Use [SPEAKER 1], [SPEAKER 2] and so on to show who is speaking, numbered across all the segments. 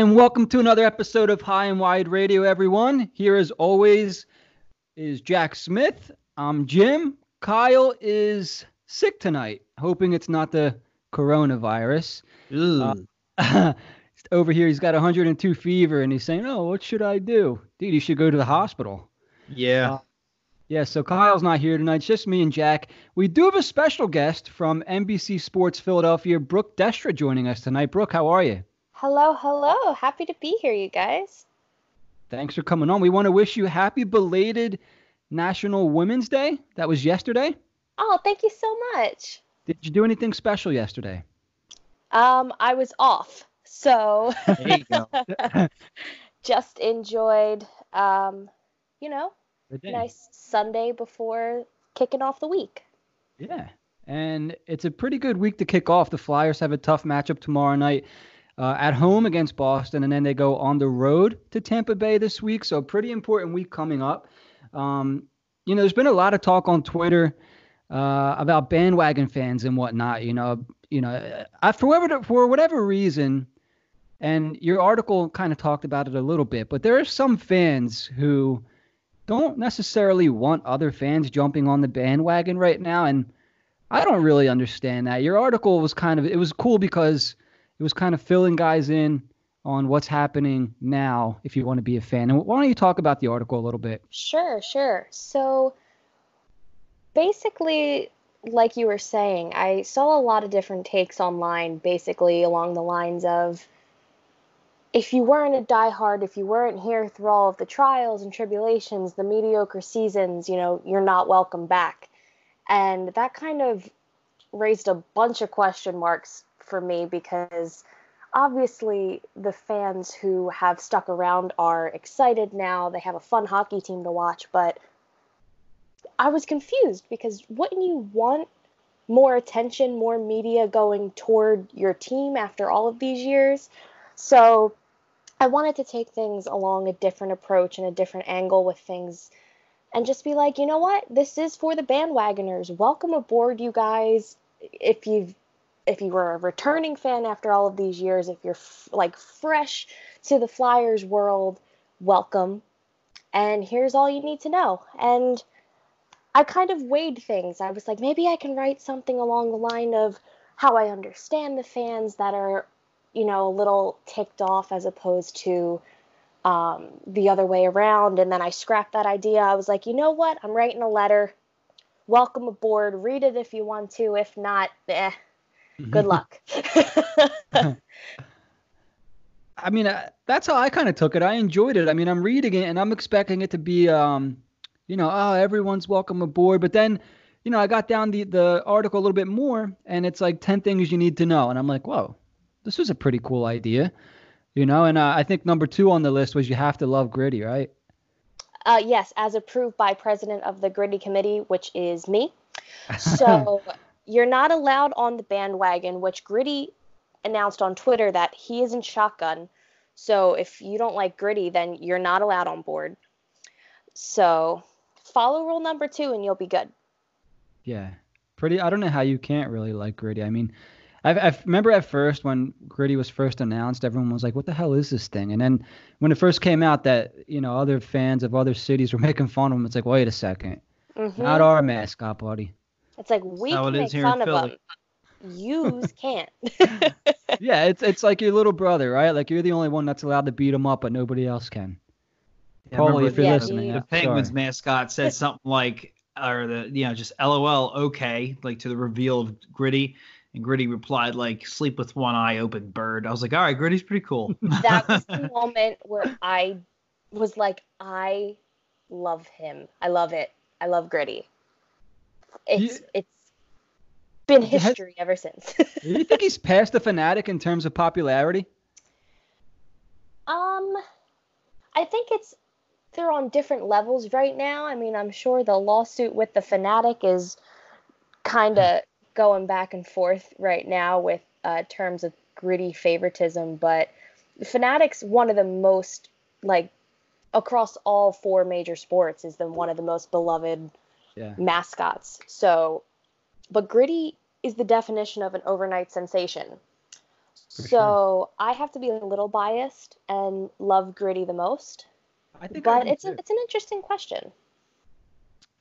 [SPEAKER 1] And welcome to another episode of High and Wide Radio, everyone. Here, as always, is Jack Smith. I'm Jim. Kyle is sick tonight, hoping it's not the coronavirus. Uh, over here, he's got 102 fever, and he's saying, "Oh, what should I do, dude? You should go to the hospital."
[SPEAKER 2] Yeah.
[SPEAKER 1] Uh, yeah, so Kyle's not here tonight. It's just me and Jack. We do have a special guest from NBC Sports Philadelphia, Brooke Destra, joining us tonight. Brooke, how are you?
[SPEAKER 3] Hello, hello. Happy to be here, you guys.
[SPEAKER 1] Thanks for coming on. We want to wish you happy belated National Women's Day. That was yesterday.
[SPEAKER 3] Oh, thank you so much.
[SPEAKER 1] Did you do anything special yesterday?
[SPEAKER 3] Um, I was off, so
[SPEAKER 2] There you go.
[SPEAKER 3] just enjoyed, um, you know, nice Sunday before kicking off the week.
[SPEAKER 1] Yeah. And it's a pretty good week to kick off. The Flyers have a tough matchup tomorrow night uh, at home against Boston, and then they go on the road to Tampa Bay this week. So, pretty important week coming up. Um, you know, there's been a lot of talk on Twitter uh, about bandwagon fans and whatnot. You know, you know, I, for whatever for whatever reason, and your article kind of talked about it a little bit, but there are some fans who don't necessarily want other fans jumping on the bandwagon right now, and I don't really understand that. Your article was kind of it was cool because it was kind of filling guys in on what's happening now if you want to be a fan. And why don't you talk about the article a little bit?
[SPEAKER 3] Sure, sure. So basically, like you were saying, I saw a lot of different takes online, basically along the lines of if you weren't a diehard, if you weren't here through all of the trials and tribulations, the mediocre seasons, you know, you're not welcome back. And that kind of raised a bunch of question marks for me because obviously the fans who have stuck around are excited now. They have a fun hockey team to watch, but I was confused because wouldn't you want more attention, more media going toward your team after all of these years? So I wanted to take things along a different approach and a different angle with things and just be like, you know what? This is for the bandwagoners. Welcome aboard, you guys. If you've if you were a returning fan after all of these years, if you're f- like fresh to the Flyers world, welcome. And here's all you need to know. And I kind of weighed things. I was like, maybe I can write something along the line of how I understand the fans that are, you know, a little ticked off as opposed to um, the other way around. And then I scrapped that idea. I was like, you know what? I'm writing a letter. Welcome aboard. Read it if you want to. If not, eh, good luck.
[SPEAKER 1] I mean, uh, that's how I kind of took it. I enjoyed it. I mean, I'm reading it and I'm expecting it to be, um, you know, oh, everyone's welcome aboard. But then, you know, I got down the, the article a little bit more and it's like 10 things you need to know. And I'm like, whoa, this was a pretty cool idea, you know? And uh, I think number two on the list was you have to love gritty, right?
[SPEAKER 3] Uh, yes, as approved by president of the Gritty Committee, which is me. So you're not allowed on the bandwagon, which Gritty announced on Twitter that he isn't shotgun. So if you don't like Gritty, then you're not allowed on board. So follow rule number two, and you'll be good.
[SPEAKER 1] Yeah, pretty. I don't know how you can't really like Gritty. I mean, I, I remember at first when Gritty was first announced, everyone was like, "What the hell is this thing?" And then when it first came out that you know other fans of other cities were making fun of him, it's like, wait a 2nd
[SPEAKER 3] Mhm.
[SPEAKER 1] not our mascot, buddy.
[SPEAKER 3] It's like we
[SPEAKER 2] how
[SPEAKER 3] can make fun of
[SPEAKER 2] Philly.
[SPEAKER 3] them. Yous can't.
[SPEAKER 1] yeah, it's it's like your little brother, right? Like you're the only one that's allowed to beat him up, but nobody else can.
[SPEAKER 2] Yeah, I
[SPEAKER 1] Paulie,
[SPEAKER 2] remember
[SPEAKER 1] if you're
[SPEAKER 3] Yeah,
[SPEAKER 1] listening,
[SPEAKER 3] he-
[SPEAKER 2] the Penguins
[SPEAKER 1] sorry.
[SPEAKER 2] mascot said something like, or the you know just LOL okay, like to the reveal of Gritty, and Gritty replied like sleep with one eye open, bird. I was like, all right, Gritty's pretty cool.
[SPEAKER 3] that was the moment where I was like, I love him. I love it. I love Gritty. It's it's been history ever since.
[SPEAKER 1] Do you think he's past the Phanatic in terms of popularity?
[SPEAKER 3] um, I think it's they're on different levels right now. I mean, I'm sure the lawsuit with the Phanatic is kind of going back and forth right now with uh, terms of gritty favoritism, but the Phanatic's one of the most like across all four major sports is the one of the most beloved
[SPEAKER 1] Yeah.
[SPEAKER 3] mascots. So, but gritty is the definition of an overnight sensation. so sure. I have to be a little biased and love Gritty the most. I think but I it's a, it's an interesting question.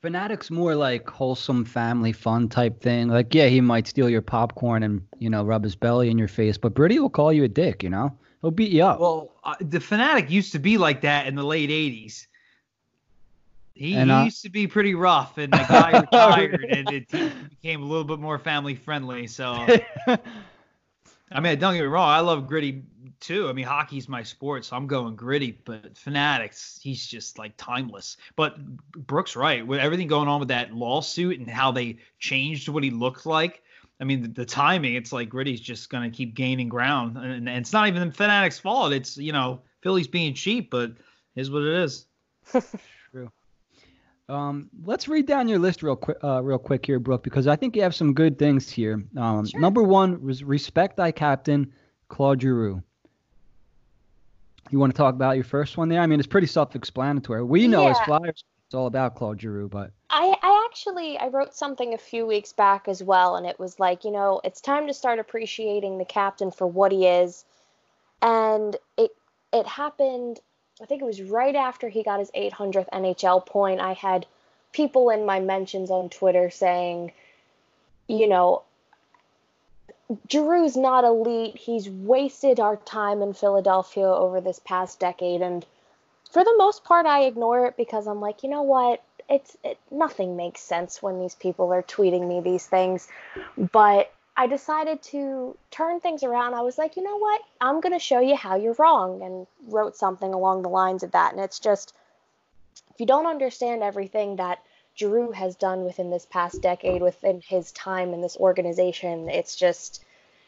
[SPEAKER 1] Phanatic's more like wholesome family fun type thing. Like, yeah, he might steal your popcorn and you know rub his belly in your face, but Gritty will call you a dick. You know, he'll beat you up.
[SPEAKER 2] Well, uh, the Phanatic used to be like that in the late '80s. He, and, uh, he used to be pretty rough, and the guy retired, and it became a little bit more family friendly. So, I mean, don't get me wrong, I love Gritty too. I mean, hockey's my sport, so I'm going Gritty. But Phanatics, he's just like timeless. But Brooke's right with everything going on with that lawsuit and how they changed what he looked like. I mean, the, the timing, it's like Gritty's just going to keep gaining ground. And, and, it's not even the Phanatics' fault. It's, you know, Philly's being cheap, but is what it is.
[SPEAKER 1] Um, let's read down your list real quick, uh, real quick here, Brooke, because I think you have some good things here. Um, sure. Number one was respect thy captain, Claude Giroux. You want to talk about your first one there? I mean, it's pretty self-explanatory. We know yeah. as Flyers, it's all about Claude Giroux, but
[SPEAKER 3] I, I actually I wrote something a few weeks back as well, and it was like, you know, it's time to start appreciating the captain for what he is, and it it happened I think it was right after he got his 800th NHL point. I had people in my mentions on Twitter saying, you know, Giroux's not elite. He's wasted our time in Philadelphia over this past decade, and for the most part, I ignore it because I'm like, you know what? It's it, nothing makes sense when these people are tweeting me these things, but I decided to turn things around. I was like, you know what? I'm going to show you how you're wrong and wrote something along the lines of that. And it's just, if you don't understand everything that Giroux has done within this past decade, within his time in this organization, it's just,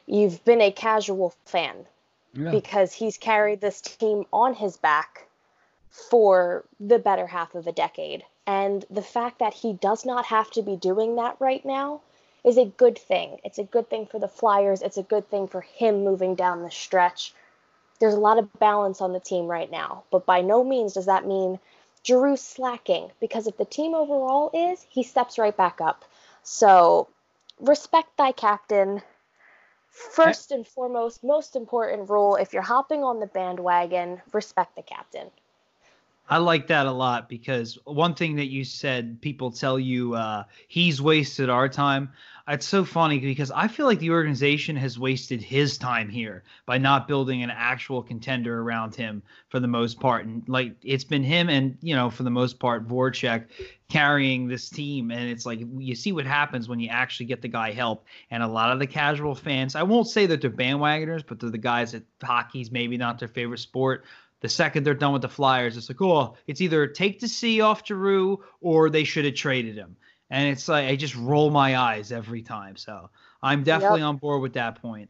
[SPEAKER 3] you've been a casual fan yeah. because he's carried this team on his back for the better half of a decade. And the fact that he does not have to be doing that right now is a good thing. It's a good thing for the Flyers. It's a good thing for him moving down the stretch. There's a lot of balance on the team right now, but by no means does that mean Giroux slacking because if the team overall is, he steps right back up. So respect thy captain. First and foremost, most important rule if you're hopping on the bandwagon, respect the captain.
[SPEAKER 2] I like that a lot because one thing that you said, people tell you uh, he's wasted our time. It's so funny because I feel like the organization has wasted his time here by not building an actual contender around him for the most part. And like it's been him and, you know, for the most part, Voracek carrying this team. And it's like you see what happens when you actually get the guy help. And a lot of the casual fans, I won't say that they're bandwagoners, but they're the guys that hockey's maybe not their favorite sport the second they're done with the Flyers, it's like, oh, it's either take the C off Giroux or they should have traded him. And it's like I just roll my eyes every time. So I'm definitely yep. on board with that point.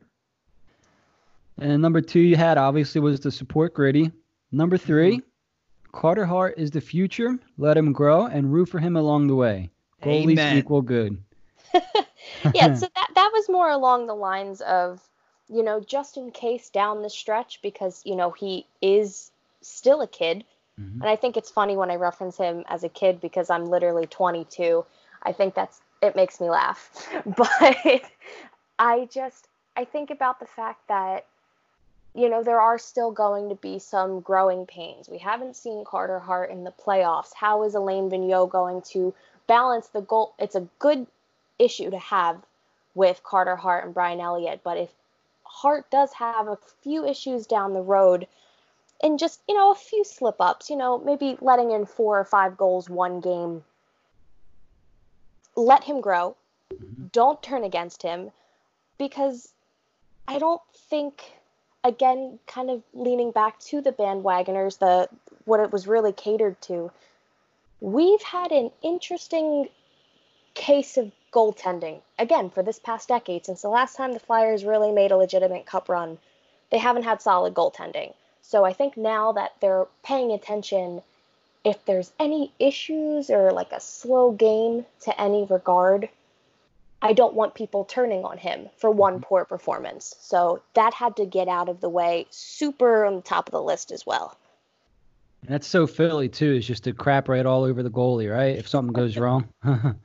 [SPEAKER 1] And number two you had obviously was the support gritty. Number 3 mm-hmm. Carter Hart is the future. Let him grow and root for him along the way. Goalies Amen. equal good.
[SPEAKER 3] yeah, so that that was more along the lines of you know, just in case down the stretch, because, you know, he is still a kid. Mm-hmm. And I think it's funny when I reference him as a kid because I'm literally 22. I think that's, it makes me laugh. But I just, I think about the fact that, you know, there are still going to be some growing pains. We haven't seen Carter Hart in the playoffs. How is Alain Vigneault going to balance the goal? It's a good issue to have with Carter Hart and Brian Elliott, but if Hart does have a few issues down the road and just, you know, a few slip ups, you know, maybe letting in four or five goals one game. Let him grow. Mm-hmm. Don't turn against him because I don't think again kind of leaning back to the bandwagoners the what it was really catered to. We've had an interesting case of goaltending. Again, for this past decade, since the last time the Flyers really made a legitimate cup run, they haven't had solid goaltending. So I think now that they're paying attention, if there's any issues or like a slow game to any regard, I don't want people turning on him for one mm-hmm. poor performance. So that had to get out of the way, super on the top of the list as well.
[SPEAKER 1] That's so Philly too. Is just to crap right all over the goalie, right? If something goes wrong.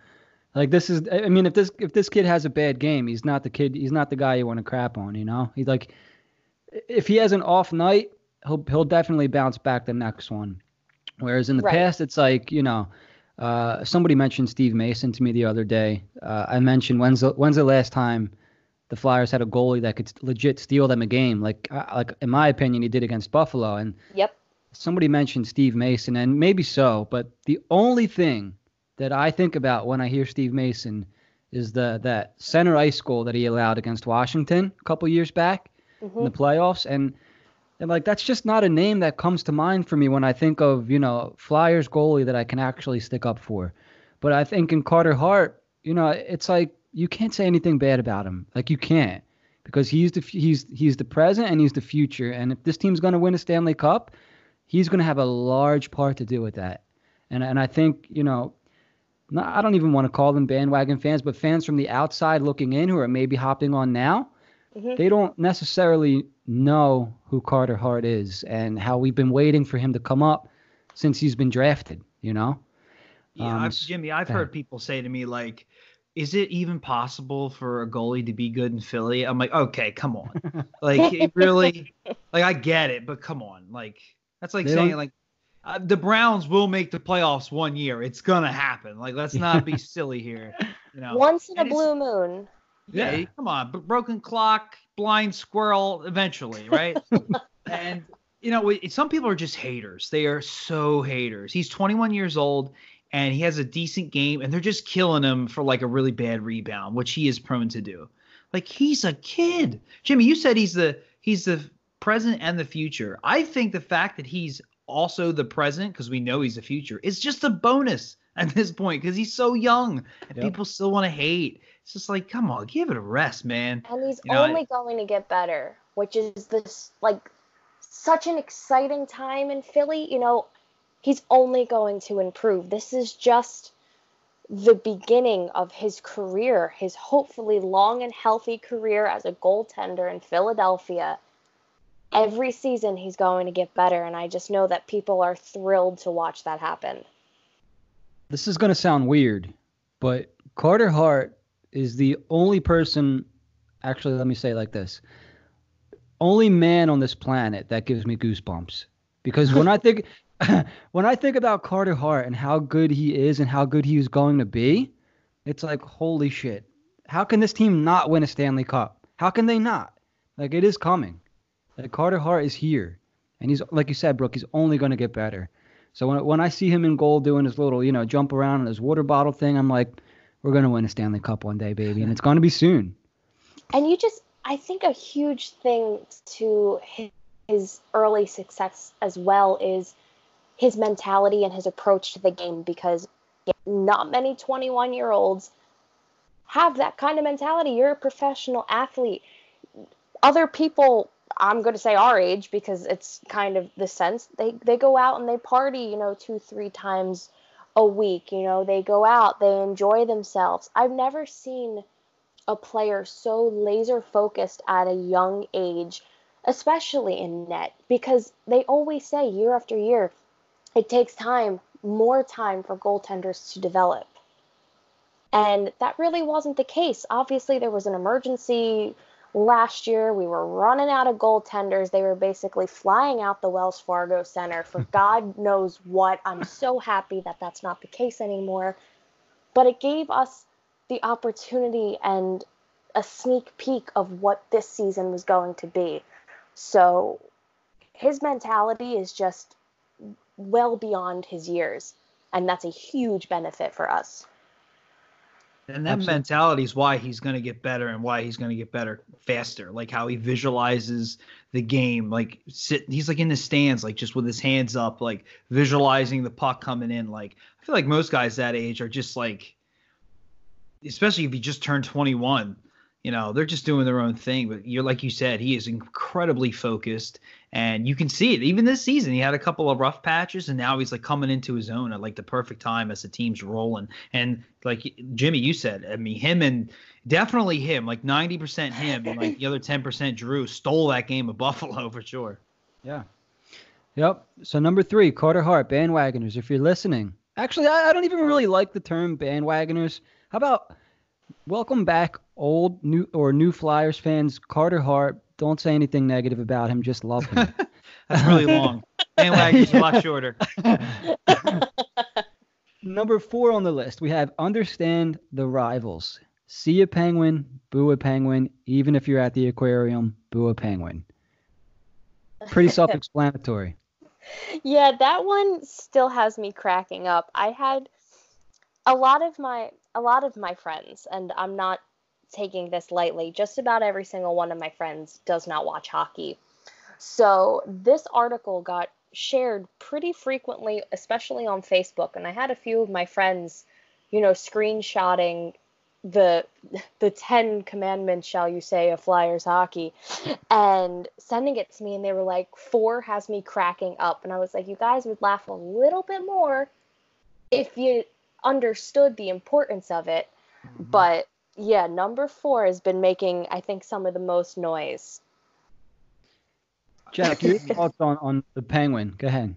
[SPEAKER 1] Like this is, I mean, if this if this kid has a bad game, he's not the kid. He's not the guy you want to crap on. You know, he's like, if he has an off night, he'll he'll definitely bounce back the next one. Whereas in the
[SPEAKER 3] Right.
[SPEAKER 1] past, it's like you know, uh, somebody mentioned Steve Mason to me the other day. Uh, I mentioned when's the, when's the last time the Flyers had a goalie that could legit steal them a game? Like uh, like in my opinion, he did against Buffalo, and
[SPEAKER 3] Yep.
[SPEAKER 1] somebody mentioned Steve Mason, and maybe so, but the only thing that I think about when I hear Steve Mason is the that center ice goal that he allowed against Washington a couple years back
[SPEAKER 3] hmm
[SPEAKER 1] in the playoffs, and and like that's just not a name that comes to mind for me when I think of you know Flyers goalie that I can actually stick up for. But I think in Carter Hart, you know, it's like you can't say anything bad about him. Like you can't because he's the he's he's the present and he's the future. And if this team's going to win a Stanley Cup, he's going to have a large part to do with that. And and I think you know, I don't even want to call them bandwagon fans, but fans from the outside looking in who are maybe hopping on now,
[SPEAKER 3] Mhm.
[SPEAKER 1] they don't necessarily know who Carter Hart is and how we've been waiting for him to come up since he's been drafted. You know.
[SPEAKER 2] Yeah,
[SPEAKER 1] Um,
[SPEAKER 2] I've, Jimmy, I've heard people say to me like, "Is it even possible for a goalie to be good in Philly?" I'm like, "Okay, come on, like it really, like I get it, but come on, like that's like
[SPEAKER 1] They
[SPEAKER 2] saying like." Uh, the Browns will make the playoffs one year. It's gonna happen. Like, let's not be silly here. You know,
[SPEAKER 3] Once in a
[SPEAKER 2] And it's-
[SPEAKER 3] blue moon.
[SPEAKER 2] Yeah,
[SPEAKER 1] Yeah.
[SPEAKER 2] come on, broken clock, blind squirrel, eventually, right? and you know, some people are just haters. They are so haters. He's 21 years old and he has a decent game, and they're just killing him for like a really bad rebound, which he is prone to do. Like he's a kid. Jimmy, you said he's the he's the present and the future. I think the fact that he's also the present because we know he's the future is just a bonus at this point because he's so young and
[SPEAKER 1] Yep.
[SPEAKER 2] people still want to hate. It's just like, come on, give it a rest, man.
[SPEAKER 3] And he's
[SPEAKER 2] You know, I-
[SPEAKER 3] only going to get better, which is this like such an exciting time in Philly. You know, he's only going to improve. This is just the beginning of his career, his hopefully long and healthy career as a goaltender in Philadelphia. Every season he's going to get better, and I just know that people are thrilled to watch that happen.
[SPEAKER 1] this is going to sound weird, but Carter Hart is the only person, actually, let me say it like this only man on this planet that gives me goosebumps. Because when I think. when I think about Carter Hart and how good he is and how good he is going to be, it's like holy shit. How can this team not win a Stanley Cup? How can they not? Like it is coming. Like Carter Hart is here, and he's like you said, Brooke. He's only going to get better. So when when I see him in goal doing his little, you know, jump around and his water bottle thing, I'm like, we're gonna win a Stanley Cup one day, baby, and it's gonna be soon.
[SPEAKER 3] And you just, I think a huge thing to his, his early success as well is his mentality and his approach to the game because not many 21 year olds have that kind of mentality. You're a professional athlete. Other people, I'm going to say our age because it's kind of the sense, they, they go out and they party, you know, two, three times a week. You know, they go out, they enjoy themselves. I've never seen a player so laser focused at a young age, especially in net, because they always say year after year, it takes time, more time for goaltenders to develop. And that really wasn't the case. Obviously, there was an emergency last year. We were running out of goaltenders. They were basically flying out the Wells Fargo Center for God knows what. I'm so happy that that's not the case anymore. But it gave us the opportunity and a sneak peek of what this season was going to be. So his mentality is just well beyond his years, and that's a huge benefit for us.
[SPEAKER 2] And that
[SPEAKER 1] Absolutely.
[SPEAKER 2] mentality is why he's going to get better and why he's going to get better faster. Like how he visualizes the game, like sit, he's like in the stands, like just with his hands up, like visualizing the puck coming in. Like I feel like most guys that age are just like, especially if you just turned 21, you know, they're just doing their own thing. But you're like you said, he is incredibly focused, and you can see it. Even this season, he had a couple of rough patches, and now he's like coming into his own at like the perfect time as the team's rolling. And like Jimmy, you said, I mean, him and definitely him, like 90% him, and like the other 10% Drew stole that game of Buffalo for sure.
[SPEAKER 1] Yeah. Yep. So number three, Carter Hart, bandwagoners. If you're listening, actually, I, I don't even really like the term bandwagoners. How about welcome back, old new or new Flyers fans, Carter Hart. Don't say anything negative about him. Just love him.
[SPEAKER 2] That's really long. Bandwagon's a lot shorter.
[SPEAKER 1] Number four on the list, we have understand the rivals. See a penguin, boo a penguin. Even if you're at the aquarium, boo a penguin. Pretty self-explanatory.
[SPEAKER 3] Yeah, that one still has me cracking up. I had a lot of my a lot of my friends, and I'm not taking this lightly. Just about every single one of my friends does not watch hockey. So this article got shared pretty frequently, especially on Facebook, and I had a few of my friends, you know, screenshotting the the 10 commandments shall you say of flyers hockey and sending it to me and they were like four has me cracking up and i was like you guys would laugh a little bit more if you understood the importance of it mm-hmm. but yeah number four has been making i think some of the most noise
[SPEAKER 1] jack your thoughts on on the penguin go ahead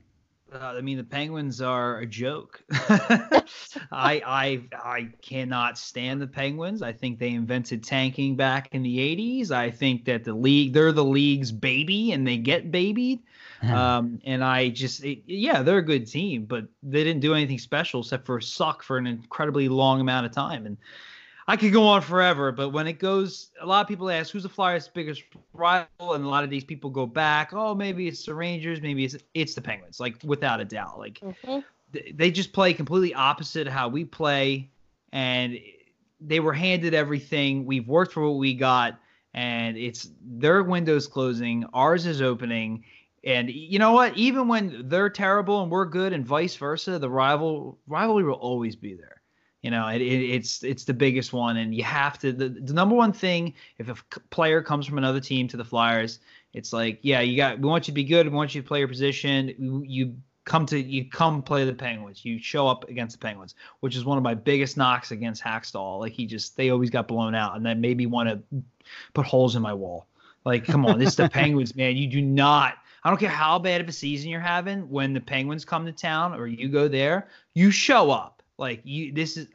[SPEAKER 2] uh, I mean, the Penguins are a joke. I I I cannot stand the Penguins. I think they invented tanking back in the '80s. I think that the league they're the league's baby, and they get babied. Um, and I just it, yeah, they're a good team, but they didn't do anything special except for suck for an incredibly long amount of time. And I could go on forever, but when it goes, a lot of people ask who's the Flyers' biggest rival, and a lot of these people go back. Oh, maybe it's the Rangers, maybe it's it's the Penguins, like without a doubt. Like mm-hmm. they just play completely opposite how we play, and they were handed everything. We've worked for what we got, and it's their window's closing, ours is opening. And you know what? Even when they're terrible and we're good, and vice versa, the rival rivalry will always be there. You know, it, it, it's it's the biggest one, and you have to. The, the number one thing, if a player comes from another team to the Flyers, it's like, yeah, you got. We want you to be good. We want you to play your position. You, you come to you come play the Penguins. You show up against the Penguins, which is one of my biggest knocks against Hakstol. Like he just they always got blown out, and then maybe want to put holes in my wall. Like, come on, this is the Penguins, man. You do not. I don't care how bad of a season you're having. When the Penguins come to town or you go there, you show up like you, this is,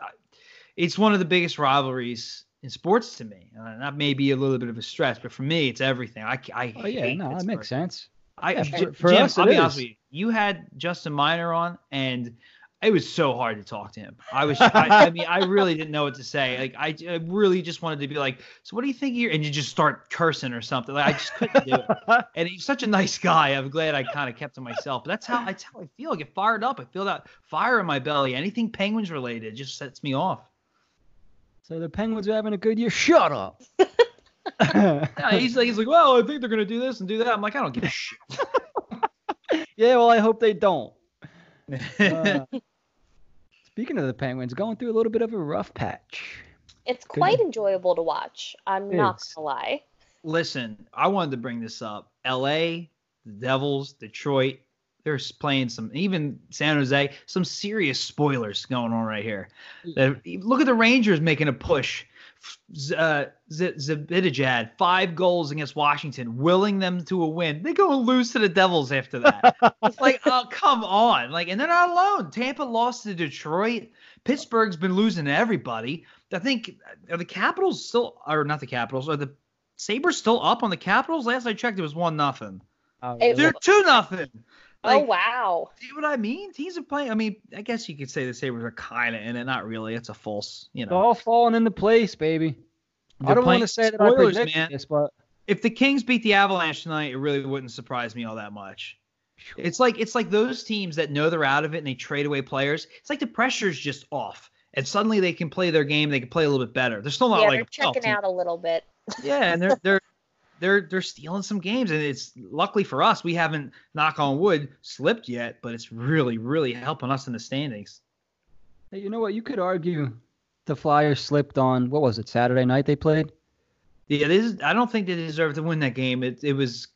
[SPEAKER 2] it's one of the biggest rivalries in sports to me. Uh, that may be a little bit of a stress, but for me, it's everything. I, I
[SPEAKER 1] oh yeah, no, that makes sense.
[SPEAKER 2] I, yeah, for, for Jim, us, I'll be is. honest with you. You had Justin Miner on, and it was so hard to talk to him. I was, I, I, mean, I really didn't know what to say. Like, I, I, really just wanted to be like, so what do you think here? And you just start cursing or something. Like, I just couldn't do it. And he's such a nice guy. I'm glad I kind of kept to myself. But that's how that's how I feel. I get fired up. I feel that fire in my belly. Anything Penguins related just sets me off.
[SPEAKER 1] So the Penguins are having a good year. Shut up.
[SPEAKER 2] yeah, he's like, he's like, well, I think they're gonna do this and do that. I'm like, I don't give a shit.
[SPEAKER 1] yeah, well, I hope they don't. Uh, Speaking of the Penguins, going through a little bit of a rough patch.
[SPEAKER 3] It's quite Good. enjoyable to watch. I'm it not is. gonna lie.
[SPEAKER 2] Listen, I wanted to bring this up. L.A., the Devils, Detroit, they're playing some, even San Jose, some serious spoilers going on right here. Look at the Rangers making a push uh, Zibanejad, five goals against Washington, willing them to a win. They go and lose to the Devils after that. it's like, oh, come on. Like, and they're not alone. Tampa lost to Detroit. Pittsburgh's been losing to everybody. I think are the Capitals still, or not the Capitals, are the Sabres still up on the Capitals? Last I checked, it was one nothing. Oh, they're two nothing.
[SPEAKER 3] Oh, like, oh wow!
[SPEAKER 2] See what I mean? Teams are playing. I mean, I guess you could say the Sabres are kind of in it. Not really. It's a false. You know,
[SPEAKER 1] it's all falling into place, baby. They're I don't want to say that spoilers, I man. This, but
[SPEAKER 2] if the Kings beat the Avalanche tonight, it really wouldn't surprise me all that much. It's like it's like those teams that know they're out of it and they trade away players. It's like the pressure's just off, and suddenly they can play their game. They can play a little bit better. They're still not
[SPEAKER 3] yeah,
[SPEAKER 2] like
[SPEAKER 3] they're checking out a little bit.
[SPEAKER 2] Yeah, and they're they're they're they're stealing some games, and it's luckily for us we haven't knock on wood slipped yet, but it's really really helping us in the standings.
[SPEAKER 1] Hey, you know what? You could argue the Flyers slipped on what was it Saturday night they played.
[SPEAKER 2] Yeah, this I don't think they deserved to win that game. It it was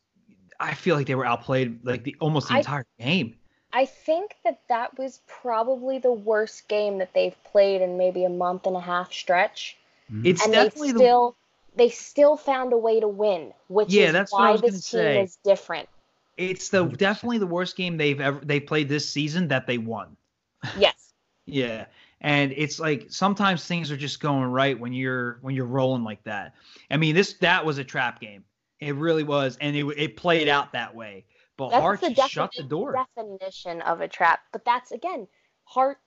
[SPEAKER 2] I feel like they were outplayed like the almost the I, entire game.
[SPEAKER 3] I think that that was probably the worst game that they've played in maybe a month and a half stretch. Mm-hmm.
[SPEAKER 2] It's and definitely
[SPEAKER 3] they still they still found a way to win, which yeah, is that's why this team say. is different.
[SPEAKER 2] It's the definitely the worst game they've ever they played this season that they won.
[SPEAKER 3] Yes.
[SPEAKER 2] yeah. And it's like sometimes things are just going right when you're when you're rolling like that. I mean, this that was a trap game. It really was, and it it played out that way. But
[SPEAKER 3] That's
[SPEAKER 2] Hart
[SPEAKER 3] the
[SPEAKER 2] just shut the door.
[SPEAKER 3] definition of a trap. But that's again, Hart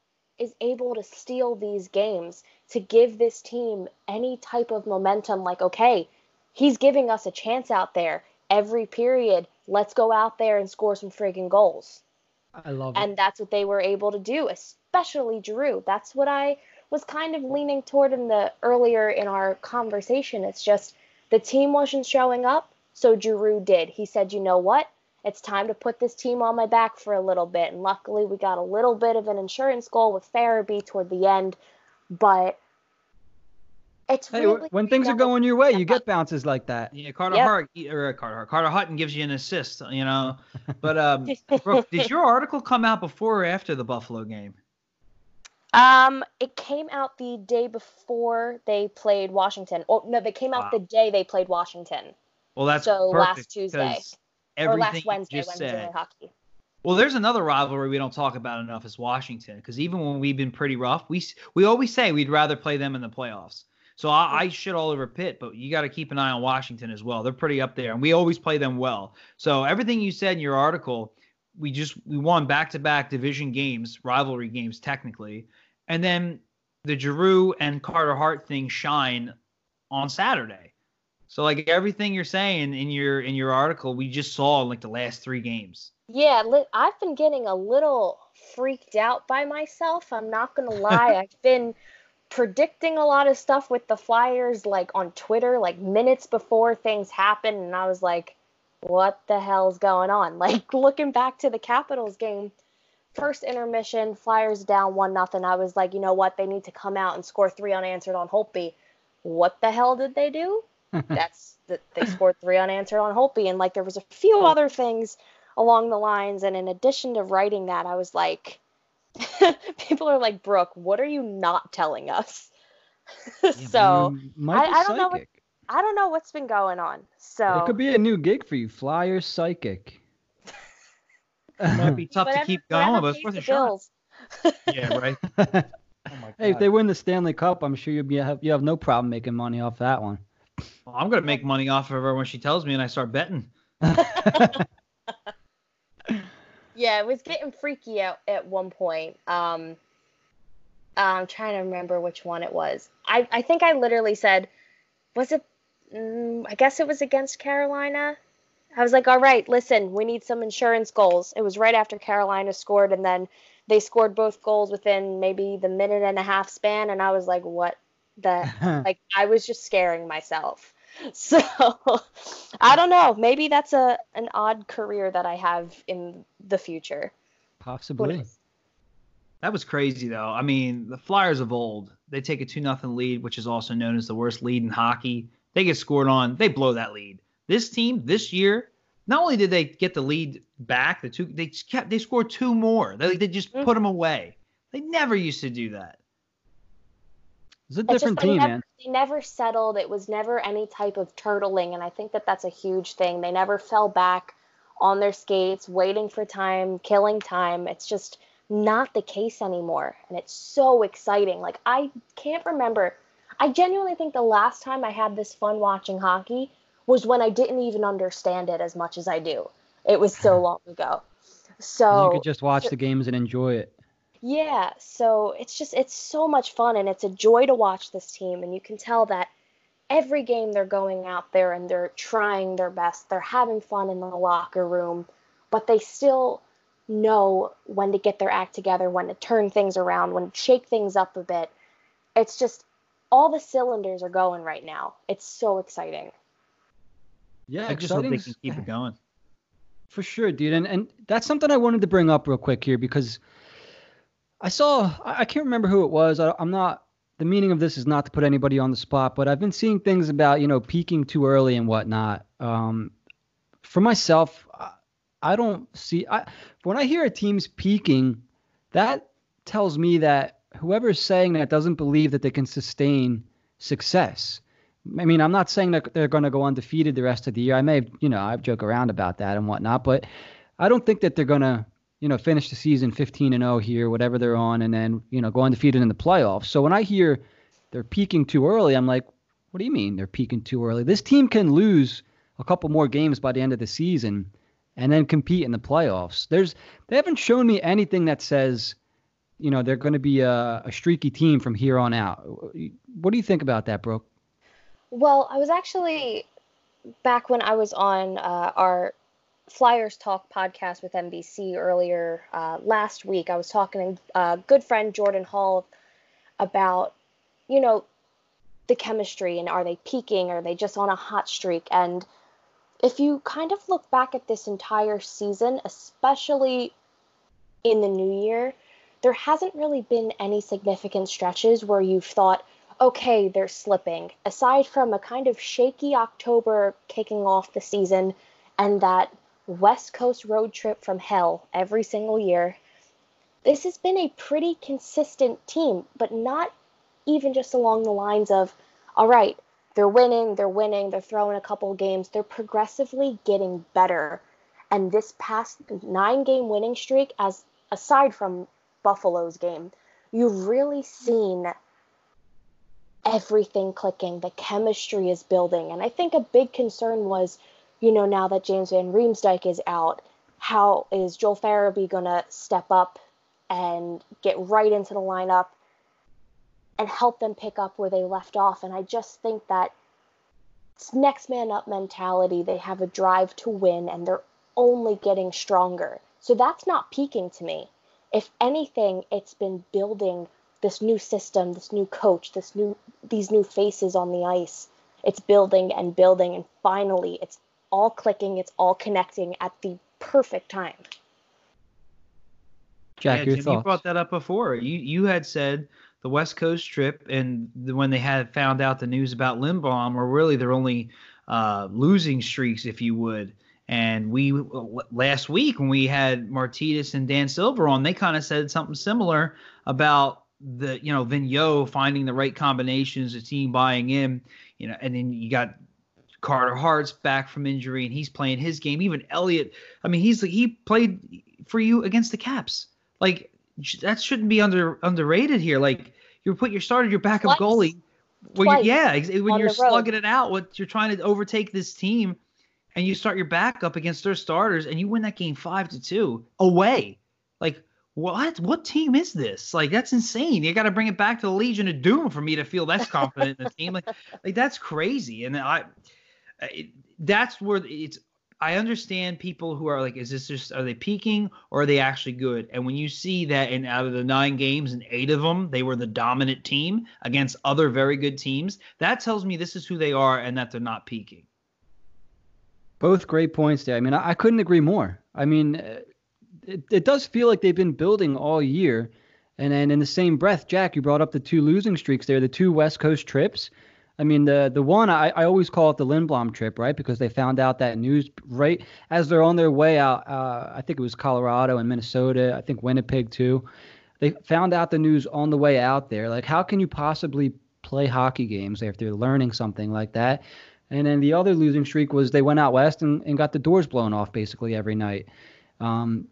[SPEAKER 3] is able to steal these games to give this team any type of momentum. Like, okay, he's giving us a chance out there every period. Let's go out there and score some friggin' goals.
[SPEAKER 1] I love it.
[SPEAKER 3] And that's what they were able to do, especially Drew. That's what I was kind of leaning toward in the earlier in our conversation. It's just the team wasn't showing up, so Drew did. He said, "You know what? It's time to put this team on my back for a little bit." And luckily, we got a little bit of an insurance goal with Farabee toward the end, but it's
[SPEAKER 1] Hey,
[SPEAKER 3] really
[SPEAKER 1] when things are going your way, you get bounces like that.
[SPEAKER 2] Yeah, Carter
[SPEAKER 3] Yep.
[SPEAKER 2] Hart or uh, Carter Hart, Carter Hutton gives you an assist, you know. But um, Brooke, did your article come out before or after the Buffalo game?
[SPEAKER 3] Um, it came out the day before they played Washington. Oh no, they came out
[SPEAKER 2] Wow.
[SPEAKER 3] the day they played Washington.
[SPEAKER 2] Well, that's
[SPEAKER 3] So last Tuesday.
[SPEAKER 2] 'Cause
[SPEAKER 3] Or
[SPEAKER 2] Everything
[SPEAKER 3] last
[SPEAKER 2] you
[SPEAKER 3] Wednesday
[SPEAKER 2] just
[SPEAKER 3] when
[SPEAKER 2] said.
[SPEAKER 3] Hockey.
[SPEAKER 2] Well, there's another rivalry we don't talk about enough is Washington because even when we've been pretty rough, we we always say we'd rather play them in the playoffs. So I, I mm-hmm. shit all over Pitt, but you got to keep an eye on Washington as well. They're pretty up there, and we always play them well. So everything you said in your article, we just we won back-to-back division games, rivalry games technically, and then the Giroux and Carter Hart thing shine on Saturday. So like everything you're saying in your in your article, we just saw in like the last three games.
[SPEAKER 3] Yeah, I've been getting a little freaked out by myself. I'm not gonna lie. I've been predicting a lot of stuff with the Flyers, like on Twitter, like minutes before things happen, and I was like, "What the hell's going on?" Like looking back to the Capitals game, first intermission, Flyers down one nothing. I was like, you know what? They need to come out and score three unanswered on Holtby. What the hell did they do? That's that they scored three unanswered on Holtby, and like there was a few oh. other things along the lines. And in addition to writing that, I was like, people are like, Brooke, what are you not telling us? so
[SPEAKER 1] You might be
[SPEAKER 3] I- I don't know what- I don't know what's been going on. So
[SPEAKER 1] It could be a new gig for you, Flyer psychic.
[SPEAKER 2] Might be tough to keep
[SPEAKER 3] whatever
[SPEAKER 2] going, but it's worth
[SPEAKER 3] the
[SPEAKER 2] a shot. Yeah, right. Oh my
[SPEAKER 1] hey, if they win the Stanley Cup, I'm sure you'll be have, you have no problem making money off that one.
[SPEAKER 2] Well, I'm gonna make money off of her when she tells me, and I start betting.
[SPEAKER 3] Yeah, it was getting freaky out at one point. Um, I'm trying to remember which one it was. I, I think I literally said, was it? Mm, I guess it was against Carolina. I was like, all right, listen, we need some insurance goals. It was right after Carolina scored, and then they scored both goals within maybe the minute and a half span, and I was like, what the like I was just scaring myself. So I don't know. Maybe that's a an odd career that I have in the future.
[SPEAKER 1] Possibly.
[SPEAKER 2] That was crazy, though. I mean, the Flyers of old, they take a two nothing lead, which is also known as the worst lead in hockey. They get scored on, they blow that lead. This team this year, not only did they get the lead back, the two they kept they scored two more. They they just
[SPEAKER 3] Mm.
[SPEAKER 2] put them away. They never used to do that.
[SPEAKER 1] It's a
[SPEAKER 3] just
[SPEAKER 1] different
[SPEAKER 3] they
[SPEAKER 1] team,
[SPEAKER 3] never,
[SPEAKER 1] man.
[SPEAKER 3] They never settled. It was never any type of turtling, and I think that that's a huge thing. They never fell back on their skates, waiting for time, killing time. It's just not the case anymore, and it's so exciting. Like I can't remember. I genuinely think the last time I had this fun watching hockey was when I didn't even understand it as much as I do. It was so long ago. So
[SPEAKER 1] you could just watch the games and enjoy it.
[SPEAKER 3] Yeah, so it's just it's so much fun and it's a joy to watch this team and you can tell that every game they're going out there and they're trying their best. They're having fun in the locker room, but they still know when to get their act together, when to turn things around, when to shake things up a bit. It's just all the cylinders are going right now. It's so exciting.
[SPEAKER 1] Yeah,
[SPEAKER 2] I just hope they can keep it going.
[SPEAKER 1] For sure, dude. And and that's something I wanted to bring up real quick here because I saw I, I can't remember who it was. I, I'm not the meaning of this is not to put anybody on the spot, but I've been seeing things about you know peaking too early and whatnot. Um, for myself, I, I don't see. I when I hear a team's peaking, that tells me that whoever's saying that doesn't believe that they can sustain success. I mean, I'm not saying that they're going to go undefeated the rest of the year. I may, you know, I've joke around about that and whatnot, but I don't think that they're going to, you know, finish the season 15 and 0 here, whatever they're on, and then you know go undefeated in the playoffs. So when I hear they're peaking too early, I'm like, what do you mean they're peaking too early? This team can lose a couple more games by the end of the season and then compete in the playoffs. There's they haven't shown me anything that says, you know, they're going to be a, a streaky team from here on out. What do you think about that, Brooke?
[SPEAKER 3] Well, I was actually back when I was on uh, our Flyers Talk podcast with NBC earlier uh, last week. I was talking to a uh, good friend Jordan Hall about, you know, the chemistry and are they peaking? Are they just on a hot streak? And if you kind of look back at this entire season, especially in the new year, there hasn't really been any significant stretches where you've thought, okay, they're slipping. Aside from a kind of shaky October kicking off the season and that West Coast road trip from hell every single year, this has been a pretty consistent team, but not even just along the lines of, all right, they're winning, they're winning, they're throwing a couple games, they're progressively getting better. And this past nine game winning streak, as aside from Buffalo's game, you've really seen everything clicking. The chemistry is building. And I think a big concern was, you know, now that James Van Riemsdyk is out, how is Joel Farabee going to step up and get right into the lineup and help them pick up where they left off. And I just think that next man up mentality, they have a drive to win and they're only getting stronger. So that's not peaking to me. If anything, it's been building this new system, this new coach, this new these new faces on the ice. It's building and building and finally it's all clicking, it's all connecting at the perfect time.
[SPEAKER 1] Jack,
[SPEAKER 2] yeah,
[SPEAKER 1] your
[SPEAKER 2] Jim,
[SPEAKER 1] thoughts?
[SPEAKER 2] you brought that up before. You you had said the West Coast trip, and the, when they had found out the news about Lindblom, were really their only uh, losing streaks, if you would. And we last week when we had Martinez and Dan Silver on, they kind of said something similar about the you know Vigneault finding the right combinations, the team buying in, you know, and then you got Carter Hart's back from injury and he's playing his game. Even Elliott, I mean, he's he played for you against the Caps. Like that shouldn't be under underrated here. Like you put your starter, your backup
[SPEAKER 3] Twice.
[SPEAKER 2] goalie. You're, yeah, when you're slugging it out, what you're trying to overtake this team, and you start your backup against their starters, and you win that game five to two away. Like what? What team is this? Like that's insane. You got to bring it back to the Legion of Doom for me to feel that's confident in the team. Like, like that's crazy. And I, it, that's where it's I understand people who are like, is this just are they peaking or are they actually good? And when you see that in out of the nine games and eight of them, they were the dominant team against other very good teams, that tells me this is who they are and that they're not peaking.
[SPEAKER 1] Both great points there. I mean, I, I couldn't agree more. I mean, uh, it, it does feel like they've been building all year. And then in the same breath, Jack, you brought up the two losing streaks there, the two West Coast trips. I mean, the the one I, I always call it the Lindblom trip, right? Because they found out that news right as they're on their way out. Uh, I think it was Colorado and Minnesota. I think Winnipeg too. They found out the news on the way out there. Like, how can you possibly play hockey games if they're learning something like that? And then the other losing streak was they went out west and, and got the doors blown off basically every night. Um,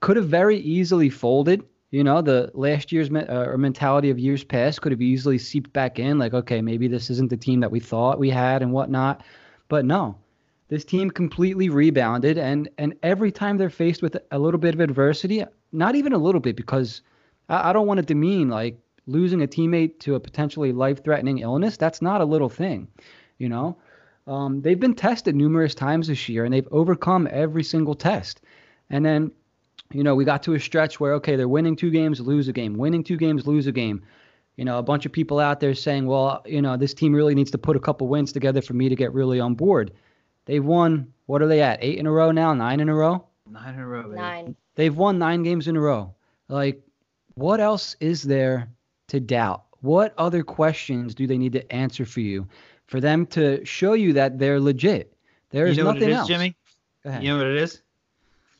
[SPEAKER 1] could have very easily folded. You know, the last year's uh, or mentality of years past could have easily seeped back in. Like, okay, maybe this isn't the team that we thought we had and whatnot. But no, this team completely rebounded, and and every time they're faced with a little bit of adversity, not even a little bit, because I, I don't want to demean like losing a teammate to a potentially life-threatening illness. That's not a little thing, you know. Um, they've been tested numerous times this year, and they've overcome every single test. And then, you know, we got to a stretch where okay, they're winning two games, lose a game, winning two games, lose a game. You know, a bunch of people out there saying, well, you know, this team really needs to put a couple wins together for me to get really on board. They've won. What are they at? Eight in a row now? Nine in a row?
[SPEAKER 2] Nine in a row. baby.
[SPEAKER 3] Nine.
[SPEAKER 1] They've won nine games in a row. Like, what else is there to doubt? What other questions do they need to answer for you for them to show you that they're legit? There is
[SPEAKER 2] you know
[SPEAKER 1] nothing
[SPEAKER 2] what it is,
[SPEAKER 1] else.
[SPEAKER 2] Jimmy?
[SPEAKER 1] Go ahead.
[SPEAKER 2] You know what it is?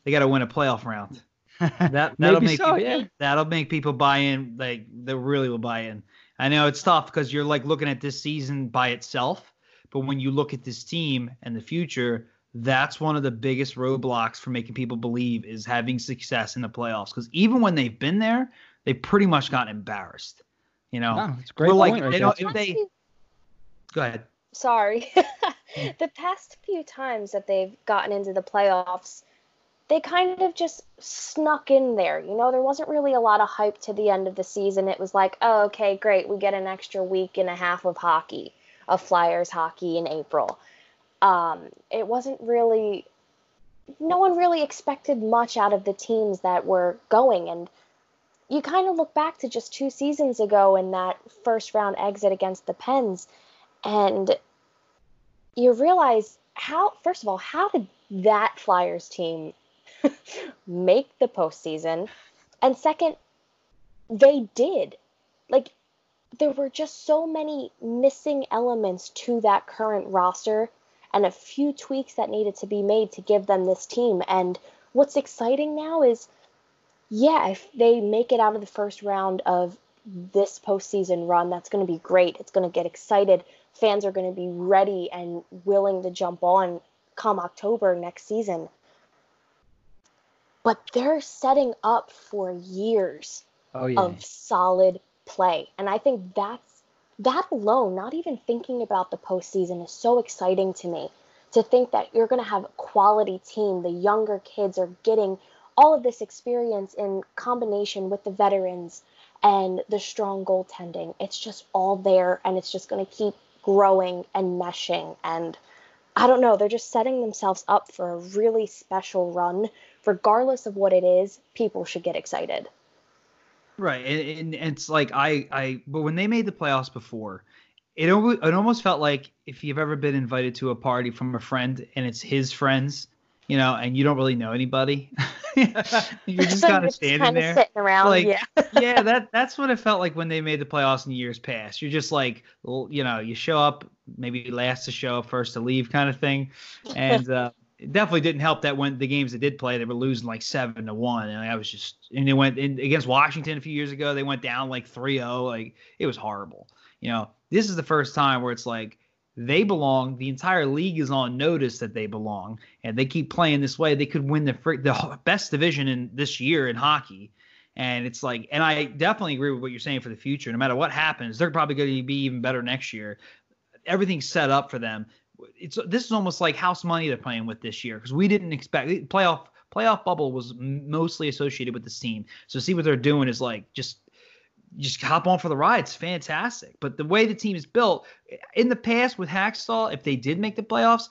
[SPEAKER 2] They got to win a playoff round. That that'll
[SPEAKER 1] Maybe
[SPEAKER 2] make
[SPEAKER 1] so,
[SPEAKER 2] people,
[SPEAKER 1] yeah.
[SPEAKER 2] that'll make people buy in. Like they really will buy in. I know it's tough because you're like looking at this season by itself, but when you look at this team and the future, that's one of the biggest roadblocks for making people believe is having success in the playoffs. Because even when they've been there, they pretty much got embarrassed. You know,
[SPEAKER 1] No, it's a great
[SPEAKER 2] we're like
[SPEAKER 1] point right
[SPEAKER 2] they don't, if they go ahead.
[SPEAKER 3] sorry. Mm. the past few times that they've gotten into the playoffs, they kind of just snuck in there. You know, there wasn't really a lot of hype to the end of the season. It was like, oh, okay, great, we get an extra week and a half of hockey, of Flyers hockey in April. Um, it wasn't really, no one really expected much out of the teams that were going. And you kind of look back to just two seasons ago in that first round exit against the Pens, and you realize how, first of all, how did that Flyers team make the postseason? And second, they did. Like, there were just so many missing elements to that current roster and a few tweaks that needed to be made to give them this team. And what's exciting now is, yeah, if they make it out of the first round of this postseason run, that's going to be great. It's going to get excited. Fans are going to be ready and willing to jump on come October next season. But they're setting up for years
[SPEAKER 1] Oh yeah.
[SPEAKER 3] of solid play. And I think that's that alone, not even thinking about the postseason, is so exciting to me. To think that you're going to have a quality team, the younger kids are getting all of this experience in combination with the veterans and the strong goaltending. It's just all there and it's just going to keep growing and meshing. And I don't know, they're just setting themselves up for a really special run. Regardless of what it is, people should get excited.
[SPEAKER 2] Right, and, and it's like I, I, but when they made the playoffs before, it it almost felt like if you've ever been invited to a party from a friend and it's his friends, you know, and you don't really know anybody, you're just kind of standing there.
[SPEAKER 3] sitting around.
[SPEAKER 2] Like,
[SPEAKER 3] yeah.
[SPEAKER 2] yeah, that that's what it felt like when they made the playoffs in years past. You're just like, you know, you show up, maybe last to show up, first to leave, kind of thing, and uh, it definitely didn't help that when the games they did play, they were losing like seven to one, and I was just, and they went in against Washington a few years ago, they went down like 3-0, like it was horrible. You know, this is the first time where it's like they belong. The entire league is on notice that they belong, and they keep playing this way. They could win the fr- the best division in this year in hockey. And it's like, and I definitely agree with what you're saying for the future. No matter what happens, they're probably going to be even better next year. Everything's set up for them. It's this is almost like house money they're playing with this year because we didn't expect playoff playoff bubble was mostly associated with this team. So see what they're doing is like just just hop on for the ride. It's fantastic. But the way the team is built in the past with Hakstol, if they did make the playoffs,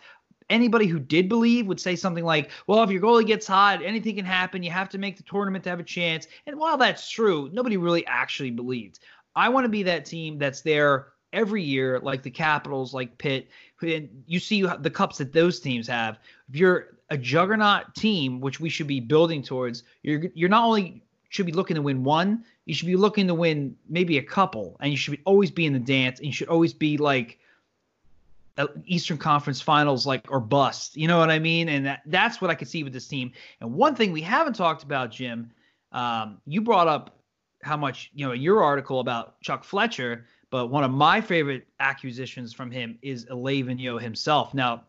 [SPEAKER 2] anybody who did believe would say something like, well, if your goalie gets hot, anything can happen. You have to make the tournament to have a chance. And while that's true, nobody really actually believed. I want to be that team that's there every year, like the Capitals, like Pitt. And you see the cups that those teams have. If you're a juggernaut team, which we should be building towards, you're you're not only should be looking to win one, you should be looking to win maybe a couple, and you should be, always be in the dance, and you should always be like Eastern Conference Finals, like or bust. You know what I mean? And that, that's what I could see with this team. And one thing we haven't talked about, Jim, um, you brought up how much you know your article about Chuck Fletcher, but one of my favorite acquisitions from him is Vigneault himself. Now,